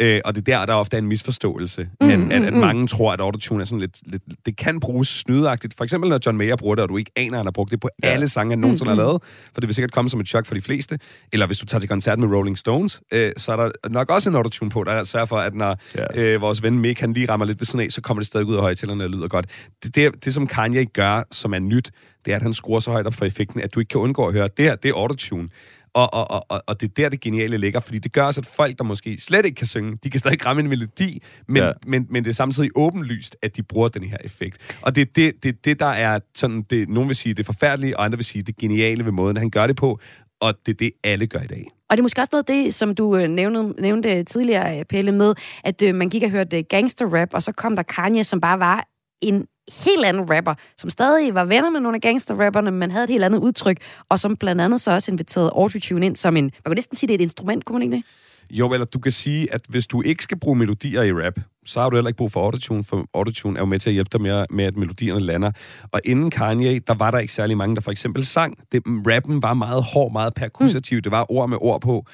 F: Øh, og det er der, der ofte er en misforståelse. Mm, at, at, at mange tror, at autotune er sådan lidt, lidt... Det kan bruges snydeagtigt. For eksempel, når John Mayer bruger det, og du ikke aner, at han har brugt det på ja. alle sange, han nogensinde har lavet. For det vil sikkert komme som et chok for de fleste. Eller hvis du tager til koncert med Rolling Stones, øh, så er der nok også en autotune på, der sørger for, at når
G: Ja.
F: øh, vores ven Mick, han lige rammer lidt ved siden af, så kommer det stadig ud af højtalerne og lyder godt. Det, det, det, som Kanye gør, som er nyt, det er, at han skruer så højt op for effekten, at du ikke kan undgå at høre, det her, det er autotune. Og, og, og, og, det er der, det geniale ligger, fordi det gør også, at folk, der måske slet ikke kan synge, de kan stadig ramme en melodi, men,
G: Ja.
F: men, men det er samtidig åbenlyst, at de bruger den her effekt. Og det er det, det, det, der er sådan, det, nogen vil sige det forfærdelige, og andre vil sige det geniale ved måden, han gør det på, og det er det, alle gør i dag.
A: Og det er måske også noget af det, som du øh, nævnte, nævnte tidligere, øh, Pelle, med, at øh, man gik og hørte øh, gangster-rap, og så kom der Kanye, som bare var en helt anden rapper, som stadig var venner med nogle af gangster-rapperne, men havde et helt andet udtryk, og som blandt andet så også inviterede autotune ind som en, man kunne næsten sige, det er et instrument, kunne man ikke det?
F: Jo, eller du kan sige, at hvis du ikke skal bruge melodier i rap, så har du heller ikke brug for autotune, for autotune er jo med til at hjælpe dig med, med at melodierne lander. Og inden Kanye, der var der ikke særlig mange, der for eksempel sang. Det, rappen var meget hård, meget perkussativ. Mm. Det var ord med ord på.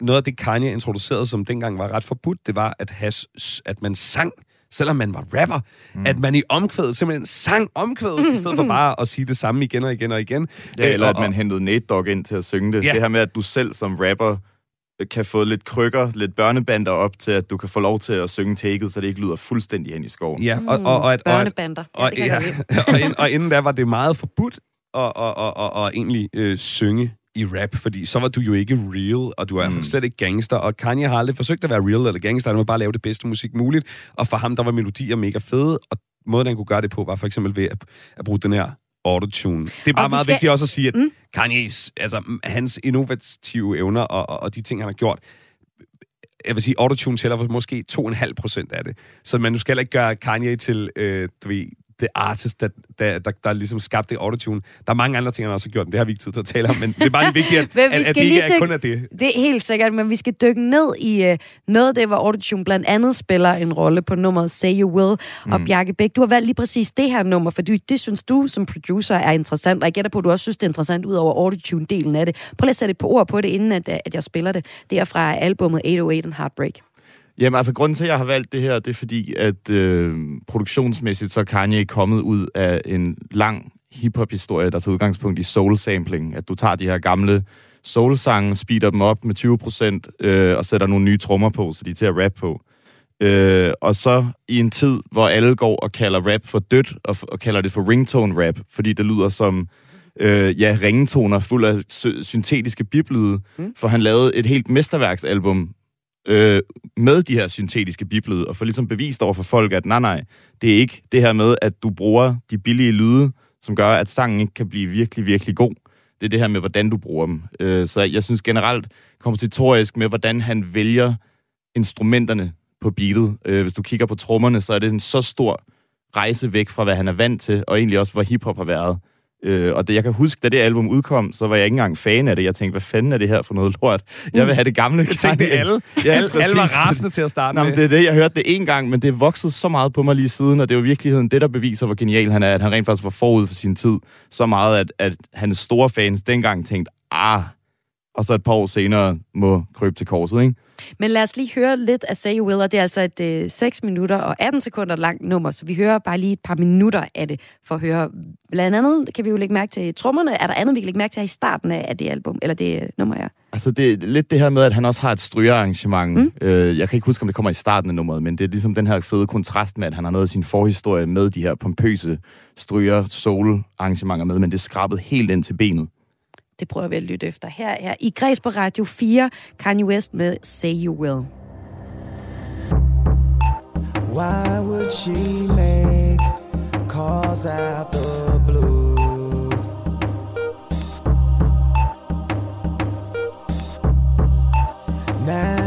F: Noget af det, Kanye introducerede, som dengang var ret forbudt, det var, at, has, at man sang selvom man var rapper, mm. at man i omkvædet simpelthen sang omkvædet, i stedet for <laughs> bare at sige det samme igen og igen og igen.
G: Ja,
F: Øh,
G: eller
F: og-
G: at man hentede Nate Dogg ind til at synge det.
F: Ja.
G: Det her med, at du selv som rapper øh, kan få lidt krykker, lidt børnebander op til, at du kan få lov til at synge taket, så det ikke lyder fuldstændig hen i skoven.
F: Ja, og, og, og, at, og,
A: Børnebander. Ja,
F: og, ja,
A: godt lide. <laughs>
F: og, ind, og inden da var det meget forbudt at, at, at, at, at egentlig øh, synge i rap, fordi så var du jo ikke real, og du er fald slet ikke gangster, og Kanye har aldrig forsøgt at være real eller gangster, han ville bare lave det bedste musik muligt, og for ham, der var melodier mega fede, og måden, han kunne gøre det på, var for eksempel ved at, at bruge den her autotune. Det er bare
A: vi
F: meget
A: skal-
F: vigtigt også at sige, at mm. Kanye's, altså mm, hans innovative evner og, og, og de ting, han har gjort, jeg vil sige, autotune tæller for måske 2,5 procent af det. Så man skal heller ikke gøre Kanye til, øh, du ved, the artist, der, der, der, der ligesom skabte autotune. Der er mange andre ting, han også har gjort, men det har vi ikke tid til at tale om, men det er bare vigtigt, at, <laughs>
A: Men
F: at, at det ikke er kun af det.
A: Det er helt sikkert, men vi skal dykke ned i uh, noget af det, hvor autotune blandt andet spiller en rolle på nummeret Say You Will. Mm. Og Bjarke Bæk, du har valgt lige præcis det her nummer, for det, det synes du som producer er interessant, og jeg gætter på, at du også synes, det er interessant ud over autotune-delen af det. Prøv lige at sætte et par ord på det, inden at, at jeg spiller det. Det er fra albumet 808 and Heartbreak.
G: Jamen altså, grunden til, at jeg har valgt det her, det er fordi, at øh, produktionsmæssigt, så er Kanye kommet ud af en lang hip-hop-historie, der tager udgangspunkt i soul-sampling. At du tager de her gamle soul-sange, speeder dem op med 20%, øh, og sætter nogle nye trommer på, så de er til at rap på. Øh, og så i en tid, hvor alle går og kalder rap for dødt, og, og kalder det for ringtone-rap, fordi det lyder som øh, ja, ringetoner fuld af sy- syntetiske biblyde, mm. for han lavede et helt mesterværksalbum øh, med de her syntetiske biblyde, og få ligesom bevist over for folk, at nej, nej, det er ikke det her med, at du bruger de billige lyde, som gør, at sangen ikke kan blive virkelig, virkelig god. Det er det her med, hvordan du bruger dem. Øh, så jeg synes generelt kompositorisk med, hvordan han vælger instrumenterne på beatet. Øh, hvis du kigger på trommerne, så er det en så stor rejse væk fra, hvad han er vant til, og egentlig også, hvor hiphop har været. Øh, og det, jeg kan huske, da det album udkom, så var jeg ikke engang fan af det. Jeg tænkte, hvad fanden er det her for noget lort? Jeg vil have det gamle.
F: Jeg tænkte, det alle. <laughs>
G: Ja,
F: alle, alle var rasende til at starte
G: Nå,
F: med.
G: det er det, jeg hørte det en gang, men det er vokset så meget på mig lige siden, og det er jo virkeligheden det, der beviser, hvor genial han er, at han rent faktisk var forud for sin tid. Så meget, at, at hans store fans dengang tænkte, ah, og så et par år senere må krybe til korset, ikke?
A: Men lad os lige høre lidt af Say You Will, og det er altså et øh, 6 minutter og 18 sekunder langt nummer, så vi hører bare lige et par minutter af det, for at høre, blandt andet kan vi jo lægge mærke til trommerne, er der andet, vi kan lægge mærke til her i starten af af det album, eller det øh, nummer er?
G: Altså, det er lidt det her med, at han også har et strygearrangement. Mm. Øh, jeg kan ikke huske, om det kommer i starten af nummeret, men det er ligesom den her fede kontrast med, at han har noget af sin forhistorie med de her pompøse stryger soul-arrangementer med, men det er skrabet helt ind til benet.
A: Det prøver vi at lytte efter her, her i Græs på Radio 4, Kanye West med Say You Will.
B: Why would she make calls out the blue? Now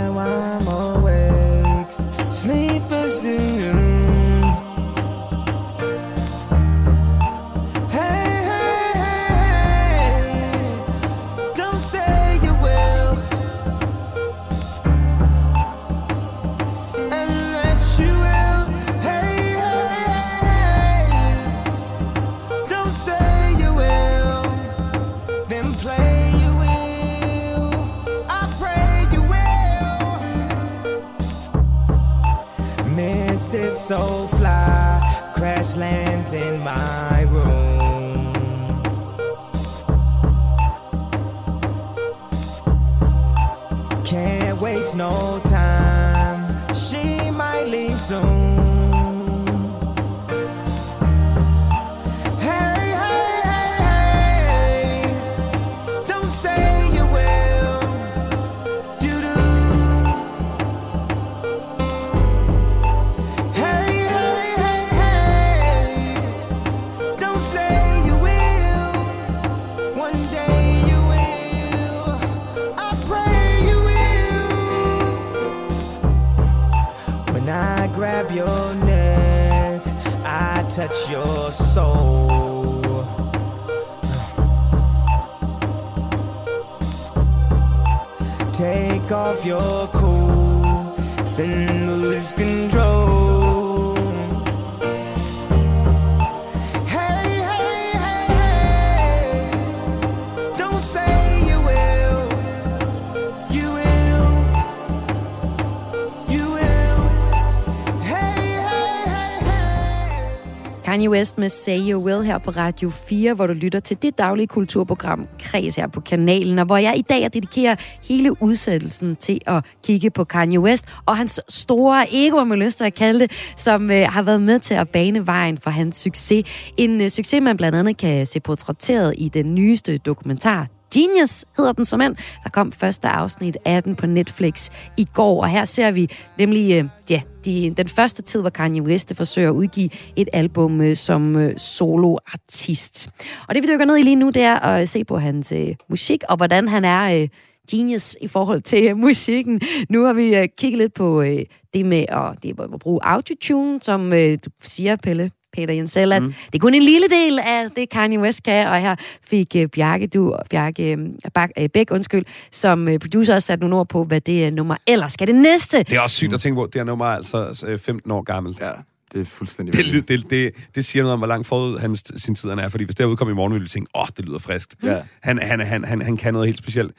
A: Kanye West med Say You Will her på Radio 4, hvor du lytter til det daglige kulturprogram Kreds her på kanalen, og hvor jeg i dag dedikerer hele udsættelsen til at kigge på Kanye West og hans store ego, om man lyst til at kalde det, som øh, har været med til at bane vejen for hans succes. En øh, succes, man blandt andet kan se portrætteret i den nyeste dokumentar Genius hedder den som end. Der kom første afsnit af den på Netflix i går, og her ser vi nemlig øh, ja, de, den første tid, hvor Kanye West forsøger at udgive et album øh, som øh, soloartist. Og det vi dykker ned i lige nu, det er at se på hans øh, musik, og hvordan han er øh, genius i forhold til øh, musikken. Nu har vi øh, kigget lidt på øh, det med at, det at bruge autotune, som øh, du siger, Pelle, Peter Jensel, at mm. det er kun en lille del af det, Kanye West kan, og her fik uh, Bjarke, du, Bjarke uh, Bak, uh, Bæk, undskyld, som uh, producer også sat nogle ord på, hvad det uh, nummer ellers skal det næste.
F: Det er også sygt at tænke på, det her nummer er altså øh, 15 år gammelt.
G: Ja, det er fuldstændig
F: Det, det, det, det siger noget om, hvor langt forud hans, sin tid han er. Fordi hvis det her udkom i morgen, ville vi tænke, åh, oh, det lyder friskt.
G: Ja.
F: Han, han, han, han, han kan noget helt specielt.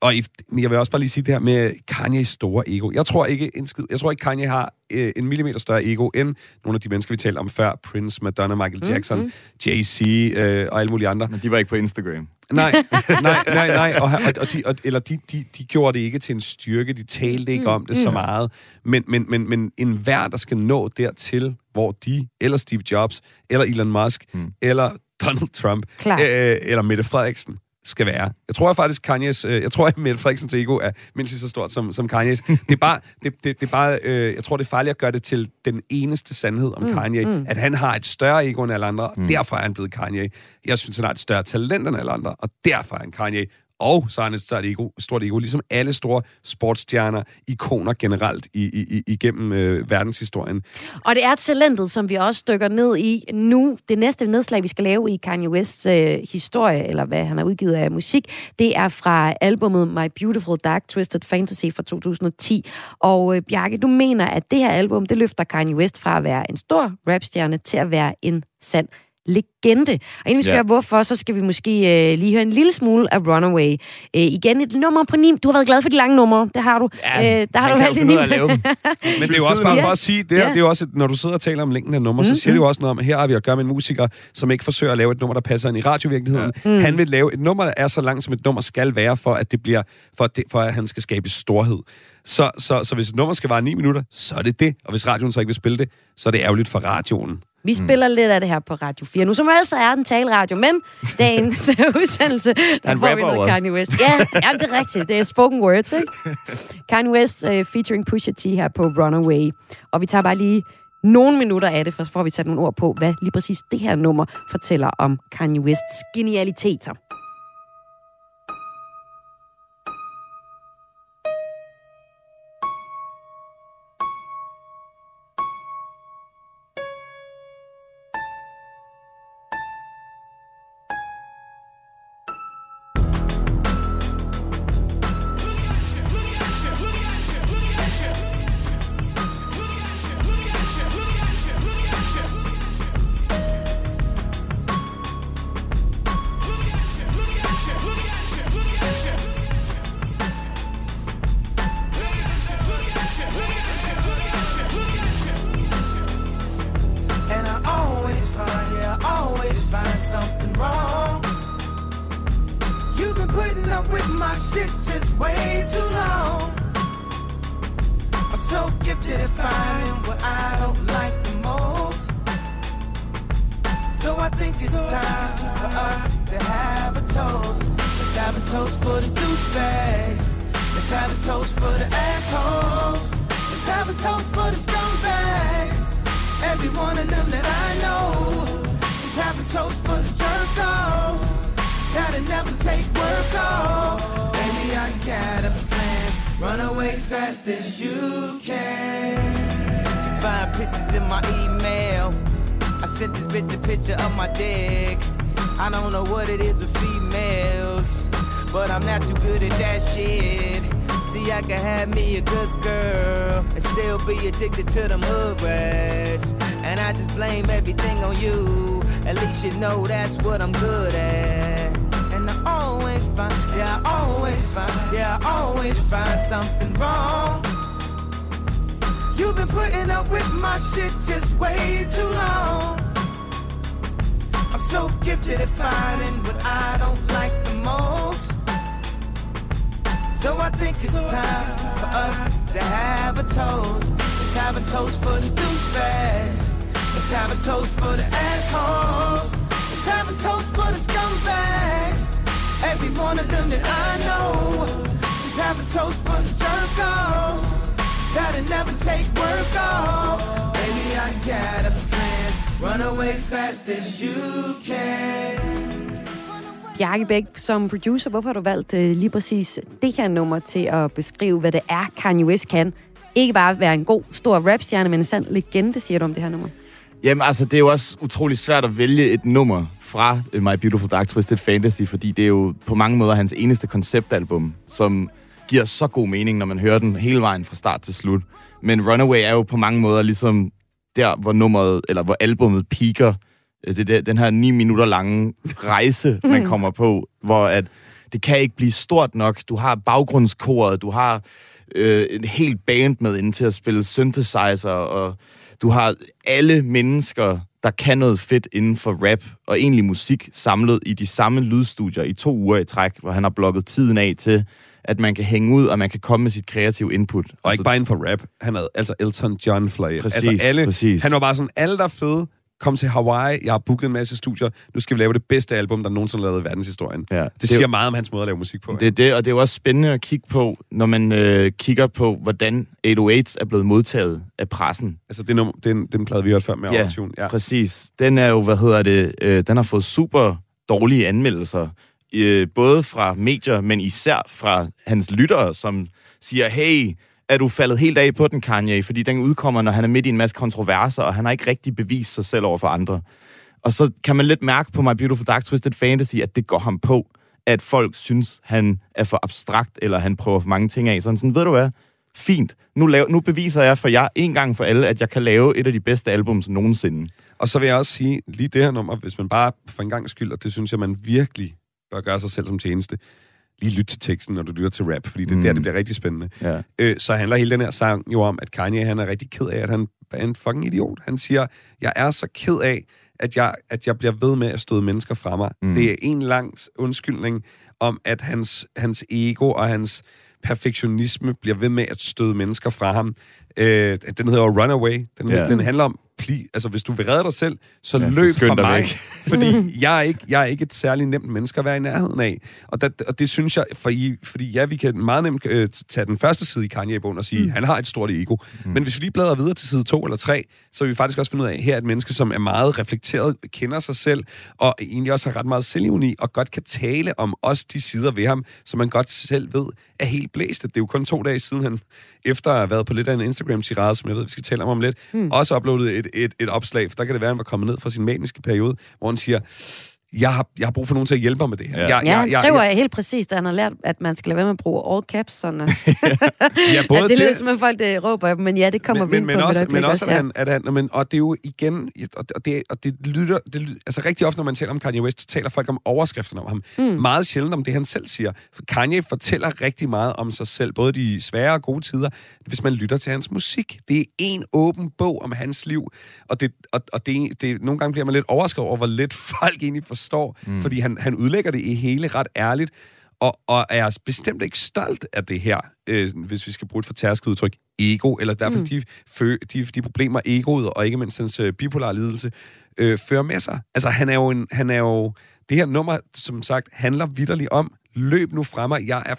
F: Og jeg vil også bare lige sige det her med Kanye's store ego. Jeg tror ikke en skid, jeg tror ikke, Kanye har øh, en millimeter større ego end nogle af de mennesker, vi talte om før. Prince, Madonna, Michael Jackson, mm, mm. Jay-Z øh, og alle mulige andre.
G: Men de var ikke på Instagram.
F: Nej, <laughs> nej, nej, nej. Og, og, og, de, og eller de, de, de gjorde det ikke til en styrke, de talte ikke om det så meget. Men, men, men, men en hver, der skal nå dertil, hvor de, eller Steve Jobs, eller Elon Musk, mm. eller Donald Trump, øh, eller Mette Frederiksen, skal være. Jeg tror faktisk, Kanye's, øh, jeg tror, at Mette Frederiksens ego er mindst lige så stort som, som Kanye's. Det er bare, det, det, det er bare øh, jeg tror, det er farligt at gøre det til den eneste sandhed om mm, Kanye, mm. at han har et større ego end alle andre, og derfor er han blevet Kanye. Jeg synes, han har et større talent end alle andre, og derfor er han Kanye. Og så har han et stort ego, stort ego ligesom alle store sportsstjerner, ikoner generelt i, i, i, igennem øh, verdenshistorien.
A: Og det er talentet, som vi også dykker ned i nu. Det næste nedslag, vi skal lave i Kanye Wests øh, historie, eller hvad han har udgivet af musik, det er fra albumet My Beautiful Dark Twisted Fantasy fra 2010. Og øh, Bjarke, du mener, at det her album, det løfter Kanye West fra at være en stor rapstjerne til at være en sand legende. Og inden vi skal
G: Ja.
A: høre hvorfor, så skal vi måske øh, lige høre en lille smule af Runaway. Øh, igen et nummer på ni. Du har været glad for de lange numre, det har du.
G: Ja,
A: øh, der har du valgt en
G: finde ud af
A: ni-
G: at lave dem. <laughs>
F: Men det er jo også bare
A: Ja.
F: for at sige, det, her,
A: Ja.
F: det er jo også, når du sidder og taler om længden af numre, så siger det jo også noget om, at her har vi at gøre med en musiker, som ikke forsøger at lave et nummer, der passer ind i radiovirkeligheden. Ja. Han vil lave et nummer, der er så langt, som et nummer skal være, for at det bliver, for at, det, for at han skal skabe storhed. Så, så, så hvis et nummer skal vare 9 minutter, så er det det. Og hvis radioen så ikke vil spille det, så er det ærgerligt for radioen.
A: Vi spiller mm. lidt af det her på Radio 4 nu, som altså er en taleradio, men dagens <laughs> udsendelse, der
G: Han
A: får vi noget
G: også.
A: Kanye West. Ja, ja, det er rigtigt. Det er spoken words, ikke? <laughs> Kanye West uh, featuring Pusha T her på Runaway. Og vi tager bare lige nogle minutter af det, for så får vi sat nogle ord på, hvad lige præcis det her nummer fortæller om Kanye Wests genialiteter.
B: Finding what I don't like the most. So I think it's time for us to have a toast. Let's have a toast for the douchebags. Let's have a toast for the assholes. Let's have a toast for the scumbags. Every one of them that I know. Let's have a toast for the jerk-offs. Gotta never take work off. Baby, I got a plan. Run away fast as you can.
A: Bjarke Bæk, som producer, hvorfor har du valgt øh, lige præcis det her nummer til at beskrive, hvad det er, Kanye West kan? Ikke bare være en god, stor rapstjerne, men en sand legende, siger du om det her nummer.
G: Jamen altså, det er jo også utrolig svært at vælge et nummer fra øh, My Beautiful Dark Twisted Fantasy, fordi det er jo på mange måder hans eneste konceptalbum, som giver så god mening, når man hører den hele vejen fra start til slut. Men Runaway er jo på mange måder ligesom der, hvor nummeret, eller hvor albumet piker Øh, Det er der- den her ni minutter lange rejse, man kommer på, hvor at det kan ikke blive stort nok. Du har baggrundskoret, du har øh, en helt band med ind til at spille synthesizer, og du har alle mennesker, der kan noget fedt inden for rap og egentlig musik, samlet i de samme lydstudier i to uger i træk, hvor han har blokket tiden af til, at man kan hænge ud, og man kan komme med sit kreative input.
F: Og ikke bare inden for rap. Han havde altså Elton John flag.
G: Præcis,
F: altså alle,
G: præcis.
F: Han var bare sådan, alle der er fede, kom til Hawaii, jeg har booket en masse studier, nu skal vi lave det bedste album, der nogensinde er lavet i verdenshistorien.
G: Ja,
F: det,
G: det er
F: siger
G: jo-
F: meget om hans måde at lave musik på.
G: Det er det, og det er jo også spændende at kigge på, når man øh, kigger på, hvordan 808 er blevet modtaget af pressen.
F: Altså, det er den, den plade, vi hørte før med
G: Ja,
F: Autotune. Ja.
G: præcis. Den er jo, hvad hedder det, øh, den har fået super dårlige anmeldelser, øh, både fra medier, men især fra hans lyttere, som siger, hey, er du faldet helt af på den, Kanye? Fordi den udkommer, når han er midt i en masse kontroverser, og han har ikke rigtig bevist sig selv over for andre. Og så kan man lidt mærke på My Beautiful Dark Twisted Fantasy, at det går ham på, at folk synes, han er for abstrakt, eller han prøver for mange ting af. Sådan, sådan ved du hvad? Fint. Nu, lav, nu beviser jeg for jer en gang for alle, at jeg kan lave et af de bedste albums nogensinde.
F: Og så vil jeg også sige, lige det her nummer, hvis man bare for en gang skyld, og det synes jeg, man virkelig bør gøre sig selv som tjeneste, lige lyt til teksten, når du lytter til rap, fordi det er
G: Mm.
F: der, det bliver rigtig spændende.
G: Ja.
F: Øh, så handler hele den her sang jo om, at Kanye han er rigtig ked af, at han er en fucking idiot. Han siger, jeg er så ked af, at jeg, at jeg bliver ved med at støde mennesker fra mig. Mm.
G: Mm.
F: Det er en lang undskyldning om, at hans, hans ego og hans perfektionisme bliver ved med at støde mennesker fra ham. Øh, den hedder Runaway. Den,
G: Ja.
F: den handler om, pli, altså hvis du vil redde dig selv, så
G: Ja, så
F: løb
G: skynd
F: fra mig.
G: væk. <laughs>
F: fordi jeg er, ikke, jeg er ikke et særligt nemt menneske at være i nærheden af. Og, der, og det synes jeg, for I, fordi ja, vi kan meget nemt øh, tage den første side i Kanye-bogen og sige, mm. han har et stort ego. Mm. Men hvis vi lige bladrer videre til side to eller tre, så vil vi faktisk også finde ud af, at her er et menneske, som er meget reflekteret, kender sig selv, og egentlig også har ret meget selvivni, og godt kan tale om også de sider ved ham, som man godt selv ved er helt blæste. Det er jo kun to dage siden, han efter at have været på lidt af en Instagram-tirade, som jeg ved, vi skal tale om om lidt, mm. også uploadet et, et, et opslag, for der kan det være, at han var kommet ned fra sin maniske periode, hvor han siger, jeg har, jeg har brug for nogen til at hjælpe mig med det her.
G: Ja.
F: Jeg,
A: Ja, han
F: jeg,
A: skriver
F: jeg,
A: helt præcist, at han har lært, at man skal lade være med at bruge all caps, sådan at, <laughs>
F: ja, både <laughs>
A: at det lyder som, at folk det råber, men ja, det kommer
F: men,
A: vi ind
F: men,
A: på
F: også, men også, at
A: ja.
F: han, at han, men, og det er jo igen, og det, og det lytter, det, lytter- altså rigtig ofte, når man taler om Kanye West, så taler folk om overskrifterne om ham. Mm. Meget sjældent om det, han selv siger. For Kanye fortæller rigtig meget om sig selv, både de svære og gode tider, hvis man lytter til hans musik. Det er en åben bog om hans liv, og, det, og, og det, det, nogle gange bliver man lidt overrasket over, hvor lidt folk egentlig forstår, mm. fordi han, han udlægger det i hele ret ærligt, og, og er bestemt ikke stolt af det her, øh, hvis vi skal bruge et fortærsket udtryk, ego, eller i hvert fald mm. de, fø, de, de problemer, egoet, og ikke mindst hans øh, bipolare lidelse, øh, fører med sig. Altså, han er jo en, han er jo, det her nummer, som sagt, handler vidderligt om, løb nu fra mig, jeg er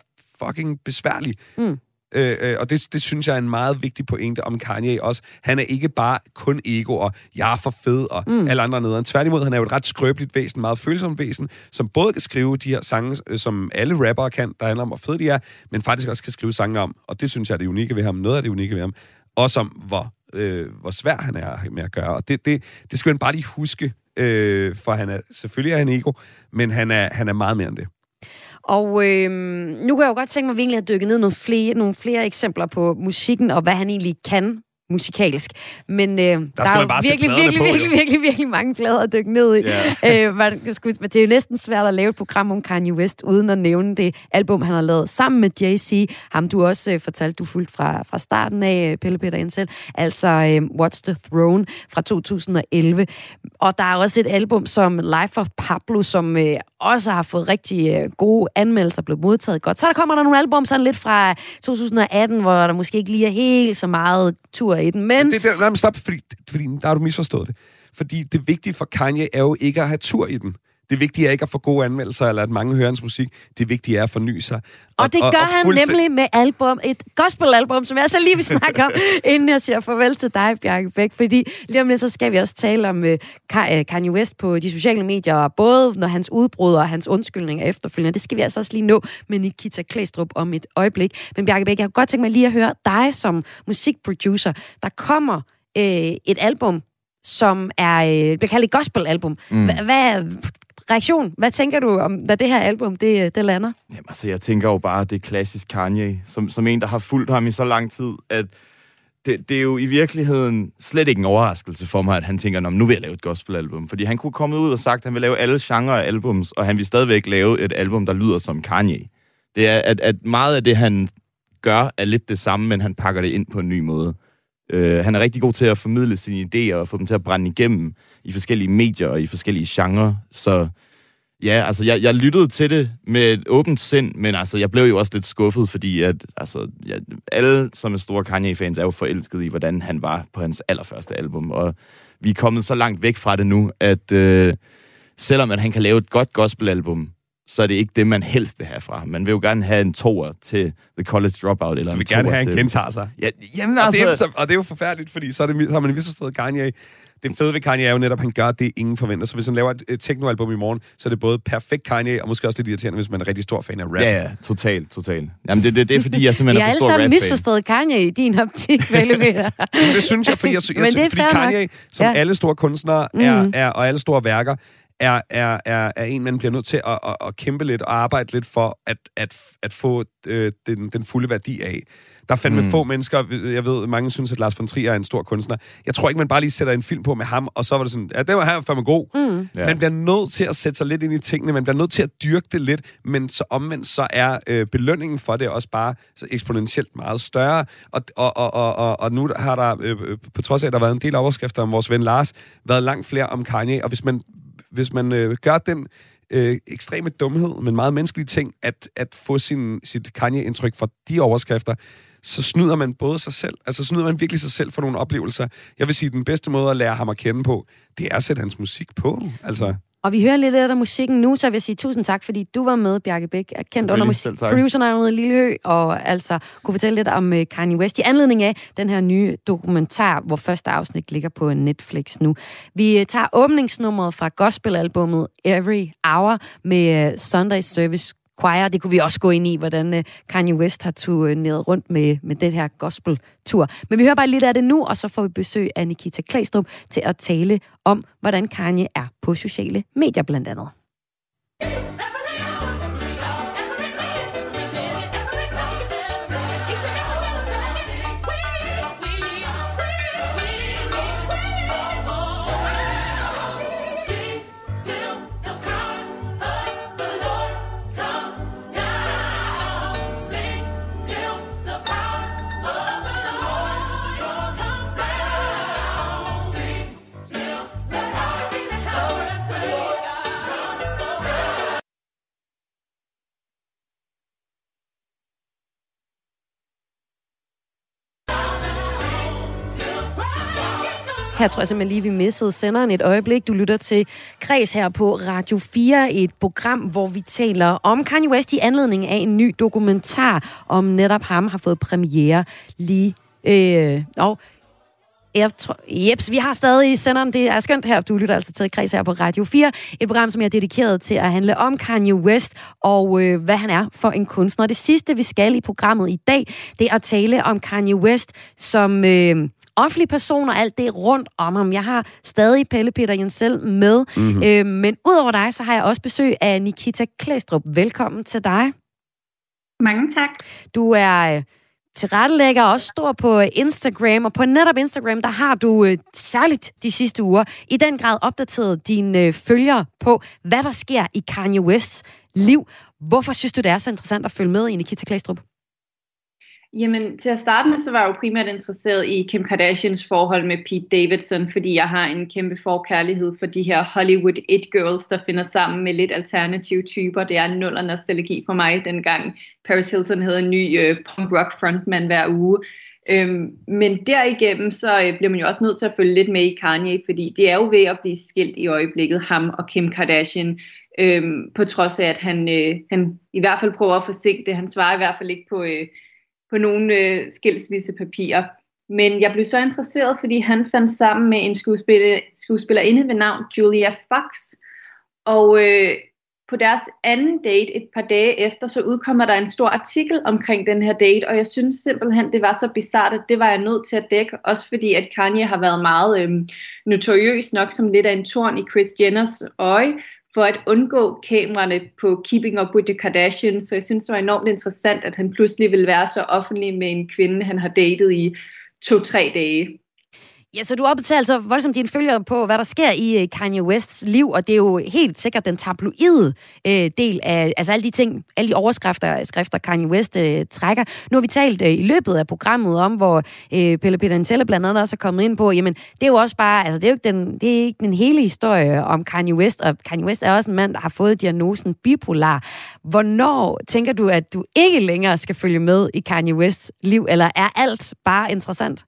F: fucking besværlig.
A: Mm.
F: Øh, øh, og det, det synes jeg er en meget vigtig pointe om Kanye også. Han er ikke bare kun ego, og jeg er for fed, og mm. alle andre nederen. Tværtimod, han er jo et ret skrøbeligt væsen, meget følsomt væsen, som både kan skrive de her sange, øh, som alle rappere kan, der handler om, hvor fede de er, men faktisk også kan skrive sange om, og det synes jeg er det unikke ved ham, noget af det unikke ved ham, også om, hvor, øh, hvor svær han er med at gøre. Og det, det, det skal man bare lige huske, øh, for han er, selvfølgelig er han ego, men han er, han er meget mere end det.
A: Og øh, nu kan jeg jo godt tænke mig, at vi egentlig har dykket ned nogle flere, nogle flere eksempler på musikken, og hvad han egentlig kan musikalsk. Men øh, der, der er jo virkelig, virkelig,
F: på, jo.
A: virkelig, virkelig, virkelig mange plader at dykke ned i.
F: Ja. <laughs>
A: Øh, man, det er jo næsten svært at lave et program om Kanye West, uden at nævne det album, han har lavet sammen med Jay-Z. Ham du også øh, fortalte, du fulgte fra, fra starten af, øh, Pelle Peter Indsel. Altså øh, What's the Throne fra 2011. Og der er også et album som Life of Pablo, som øh, også har fået rigtig øh, gode anmeldelser, blevet modtaget godt. Så der kommer der nogle album sådan lidt fra 2018, hvor der måske ikke lige er helt så meget tur i den. Men
F: Det, det, nej, men stop, fordi, fordi der har du misforstået det. Fordi det vigtige for Kanye er jo ikke at have tur i den. Det vigtige er ikke at få gode anmeldelser, eller at mange hører hans musik. Det vigtige er at forny sig.
A: Og det gør han
F: fuldstæ-
A: nemlig med album, et gospelalbum, som jeg så lige vil snakke om, <laughs> inden jeg siger farvel til dig, Bjarke Bæk. Fordi lige om lidt, så skal vi også tale om uh, Kanye West på de sociale medier, og både når hans udbrud og hans undskyldning er efterfølgende. Det skal vi altså også lige nå med Nikita Klæstrup om et øjeblik. Men Bjarke Bæk, jeg kunne godt tænke mig lige at høre dig som musikproducer. Der kommer øh, et album, som er, øh, bliver kaldt et gospelalbum. Mm. Hvad reaktion? Hvad tænker du om, da det her album, det, det lander?
G: Jamen, altså, jeg tænker jo bare, at det er klassisk Kanye, som, som en, der har fulgt ham i så lang tid, at det, det er jo i virkeligheden slet ikke en overraskelse for mig, at han tænker, nu vil jeg lave et gospelalbum. Fordi han kunne komme ud og sagt, at han vil lave alle genrer af albums, og han vil stadigvæk lave et album, der lyder som Kanye. Det er, at, at meget af det, han gør, er lidt det samme, men han pakker det ind på en ny måde. Øh, han er rigtig god til at formidle sine idéer og få dem til at brænde igennem i forskellige medier og i forskellige genrer. Så ja, altså jeg, jeg lyttede til det med et åbent sind, men altså jeg blev jo også lidt skuffet, fordi at altså, ja, alle, som er store Kanye-fans, er jo forelskede i, hvordan han var på hans allerførste album. Og vi er kommet så langt væk fra det nu, at øh, selvom at han kan lave et godt gospelalbum, så er det ikke det, man helst vil have fra ham. Man vil jo gerne have en toer til The College Dropout. Eller
F: Du vil
G: en
F: gerne have en
G: til...
F: gentager sig.
G: Ja, jamen
F: Og, det er,
G: altså...
F: så- og det er jo forfærdeligt, fordi så, er det, så har man misforstået Kanye. Det fede ved Kanye er jo netop, at han gør det, ingen forventer. Så hvis han laver et, et technoalbum i morgen, så er det både perfekt Kanye, og måske også lidt irriterende, hvis man er en rigtig stor fan af rap.
G: Ja, ja, totalt, totalt. Jamen, det, det, det er fordi, jeg simpelthen
A: har
G: er for
A: alle
G: stor
A: sammen
G: rap-fan.
A: misforstået Kanye i din optik. <laughs>
F: Men det synes jeg, fordi, jeg, jeg,
A: Men det er
F: jeg, fordi
A: fair nok.
F: Kanye, som
A: Ja.
F: alle store kunstnere er,
A: Mhm.
F: er, og alle store værker, er, er, er, er en, man bliver nødt til at, at, at kæmpe lidt og arbejde lidt for at, at, at få øh, den, den fulde værdi af. Der er fandme
G: Mm.
F: få mennesker, jeg ved, mange synes, at Lars von Trier er en stor kunstner. Jeg tror ikke, man bare lige sætter en film på med ham, og så var det sådan, ja, det var her fandme god.
A: Mm.
G: Ja.
F: Ja. Man bliver nødt til at sætte sig lidt ind i tingene, man bliver nødt til at dyrke det lidt, men så omvendt så er øh, belønningen for det også bare så eksponentielt meget større. Og, og, og, og, og, og nu har der, øh, øh, på trods af, at der har været en del overskrifter om vores ven Lars, været langt flere om Kanye, og hvis man, hvis man øh, gør den øh, ekstreme dumhed, men meget menneskelige ting, at, at få sin, sit Kanye-indtryk fra de overskrifter, så snyder man både sig selv, altså snyder man virkelig sig selv for nogle oplevelser. Jeg vil sige, at den bedste måde at lære ham at kende på, det er at sætte hans musik på. Altså,
A: Og vi hører lidt af musikken nu, så jeg vil sige tusind tak, fordi du var med, Bjarke Bæk, er kendt under musik. Producernavnet Lillehø, og altså kunne fortælle lidt om uh, Kanye West i anledning af den her nye dokumentar, hvor første afsnit ligger på Netflix nu. Vi uh, tager åbningsnummeret fra gospelalbummet Every Hour med uh, Sunday Service Choir. Det kunne vi også gå ind i, hvordan øh, Kanye West har turneret rundt med, med den her gospel-tur. Men vi hører bare lidt af det nu, og så får vi besøg af Nikita Klæstrup til at tale om, hvordan Kanye er på sociale medier blandt andet. Her tror jeg simpelthen lige, vi missede senderen et øjeblik. Du lytter til Kres her på Radio 4, et program, hvor vi taler om Kanye West i anledning af en ny dokumentar om netop ham, har fået premiere lige... Øh, og jeg tror, jeps, vi har stadig senderen. Det er skønt her. Du lytter altså til Kreds her på Radio 4. Et program, som jeg er dedikeret til at handle om Kanye West og øh, hvad han er for en kunstner. Det sidste, vi skal i programmet i dag, det er at tale om Kanye West som øh, offentlig person og alt det rundt om ham. Jeg har stadig Pelle Peter Jensel med. Mm-hmm. Øh, men udover dig, så har jeg også besøg af Nikita Klæstrup. Velkommen til dig.
H: Mange tak.
A: Du er... Øh, tilrettelægger også stor på Instagram, og på netop Instagram, der har du øh, særligt de sidste uger i den grad opdateret dine øh, følgere på, hvad der sker i Kanye Wests liv. Hvorfor synes du, det er så interessant at følge med i Nikita Klæstrup?
H: Jamen, til at starte med, så var jeg jo primært interesseret i Kim Kardashians forhold med Pete Davidson, fordi jeg har en kæmpe forkærlighed for de her Hollywood it girls, der finder sammen med lidt alternative typer. Det er nuller nostalgi for mig, dengang Paris Hilton havde en ny øh, punk rock frontman hver uge. Øhm, men derigennem, så øh, bliver man jo også nødt til at følge lidt med i Kanye, fordi det er jo ved at blive skilt i øjeblikket, ham og Kim Kardashian. Øhm, på trods af, at han, øh, han i hvert fald prøver at forsinke det. Han svarer i hvert fald ikke på... Øh, på nogle øh, skilsmissepapirer. Men jeg blev så interesseret, fordi han fandt sammen med en skuespiller, skuespillerinde ved navn Julia Fox. Og øh, på deres anden date et par dage efter, så udkommer der en stor artikel omkring den her date, og jeg synes simpelthen, det var så bizart, at det var jeg nødt til at dække, også fordi at Kanye har været meget øh, notoriøs nok som lidt af en torn i Chris Jenners øje, for at undgå kameraerne på Keeping Up with the Kardashians. Så jeg synes, det var enormt interessant, at han pludselig ville være så offentlig med en kvinde, han har datet i to-tre dage.
A: Ja, så du opdaterer altså voldsomt dine følgere på, hvad der sker i øh, Kanye Wests liv, og det er jo helt sikkert den tabloide øh, del af, altså alle de ting, alle de overskrifter, skrifter Kanye West øh, trækker. Nu har vi talt øh, i løbet af programmet om, hvor øh, Pelle Peter Nintella blandt andet også er kommet ind på, jamen det er jo også bare, altså det er jo ikke den, det er ikke den hele historie om Kanye West, og Kanye West er også en mand, der har fået diagnosen bipolar. Hvornår tænker du, at du ikke længere skal følge med i Kanye Wests liv, eller er alt bare interessant?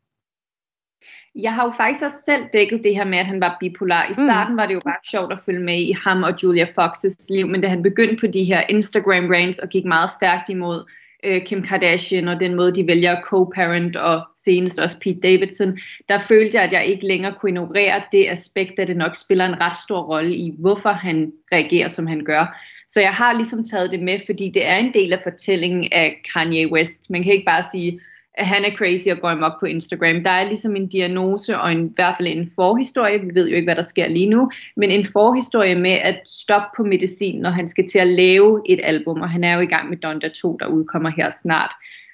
H: Jeg har jo faktisk også selv dækket det her med, at han var bipolar. I starten mm. var det jo bare sjovt at følge med i ham og Julia Foxes liv, men da han begyndte på de her Instagram rants og gik meget stærkt imod øh, Kim Kardashian og den måde, de vælger co-parent og senest også Pete Davidson, der følte jeg, at jeg ikke længere kunne ignorere det aspekt, at det nok spiller en ret stor rolle i, hvorfor han reagerer, som han gør. Så jeg har ligesom taget det med, fordi det er en del af fortællingen af Kanye West. Man kan ikke bare sige, at han er crazy og går amok på Instagram. Der er ligesom en diagnose og en, i hvert fald en forhistorie. Vi ved jo ikke, hvad der sker lige nu. Men en forhistorie med at stoppe på medicin, når han skal til at lave et album. Og han er jo i gang med Donda 2, der udkommer her snart.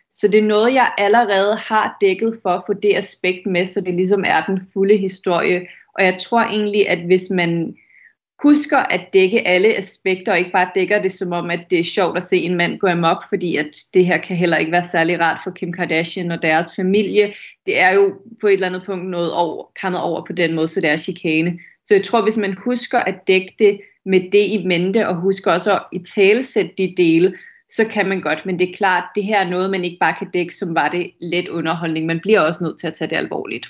H: Så det er noget, jeg allerede har dækket for at få det aspekt med, så det ligesom er den fulde historie. Og jeg tror egentlig, at hvis man husker at dække alle aspekter, og ikke bare dækker det som om, at det er sjovt at se en mand gå amok, fordi at det her kan heller ikke være særlig rart for Kim Kardashian og deres familie. Det er jo på et eller andet punkt noget over, kommet over på den måde, så det er chikane. Så jeg tror, hvis man husker at dække det med det i mente, og husker også at i talesætte de dele, så kan man godt. Men det er klart, det her er noget, man ikke bare kan dække, som var det let underholdning. Man bliver også nødt til at tage det alvorligt.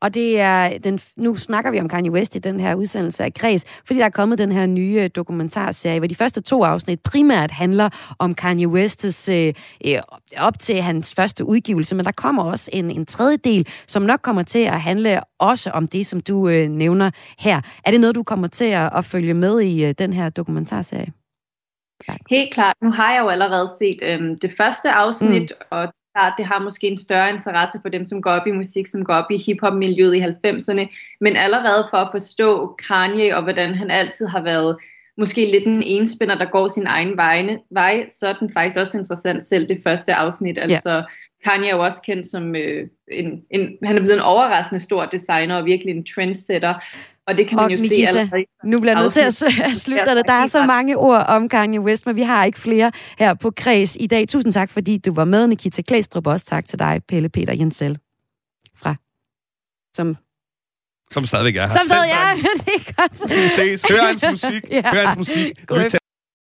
A: Og det er den, nu snakker vi om Kanye West i den her udsendelse af Græs, fordi der er kommet den her nye dokumentarserie, hvor de første to afsnit primært handler om Kanye Wests øh, øh, op til hans første udgivelse, men der kommer også en, en tredje del, som nok kommer til at handle også om det, som du øh, nævner her. Er det noget, du kommer til at, at følge med i øh, den her dokumentarserie?
H: Helt klart. Nu har jeg jo allerede set øhm, det første afsnit, mm. og klart, det har måske en større interesse for dem, som går op i musik, som går op i hiphop-miljøet i 90'erne, men allerede for at forstå Kanye og hvordan han altid har været måske lidt en enspænder, der går sin egen vegne, vej, så er den faktisk også interessant selv det første afsnit. Altså, ja. Kanye er jo også kendt som øh, en, en, han er blevet en overraskende stor designer og virkelig en trendsetter. Og det kan man
A: og
H: jo
A: Nikita,
H: se allerede.
A: Nu bliver jeg nødt til at <laughs> slutte det. Der er så mange ord om Kanye West, men vi har ikke flere her på Kreds i dag. Tusind tak, fordi du var med, Nikita Klæstrup. Også tak til dig, Pelle Peter Jensel. Fra som
F: Som stadigvæk er her.
A: som
F: Selv
A: stadig
F: tak.
A: er. <laughs> det er godt.
F: Vi ses. Hør hans musik. <laughs>
A: Ja.
F: Hør hans musik.
A: God
F: Lyt til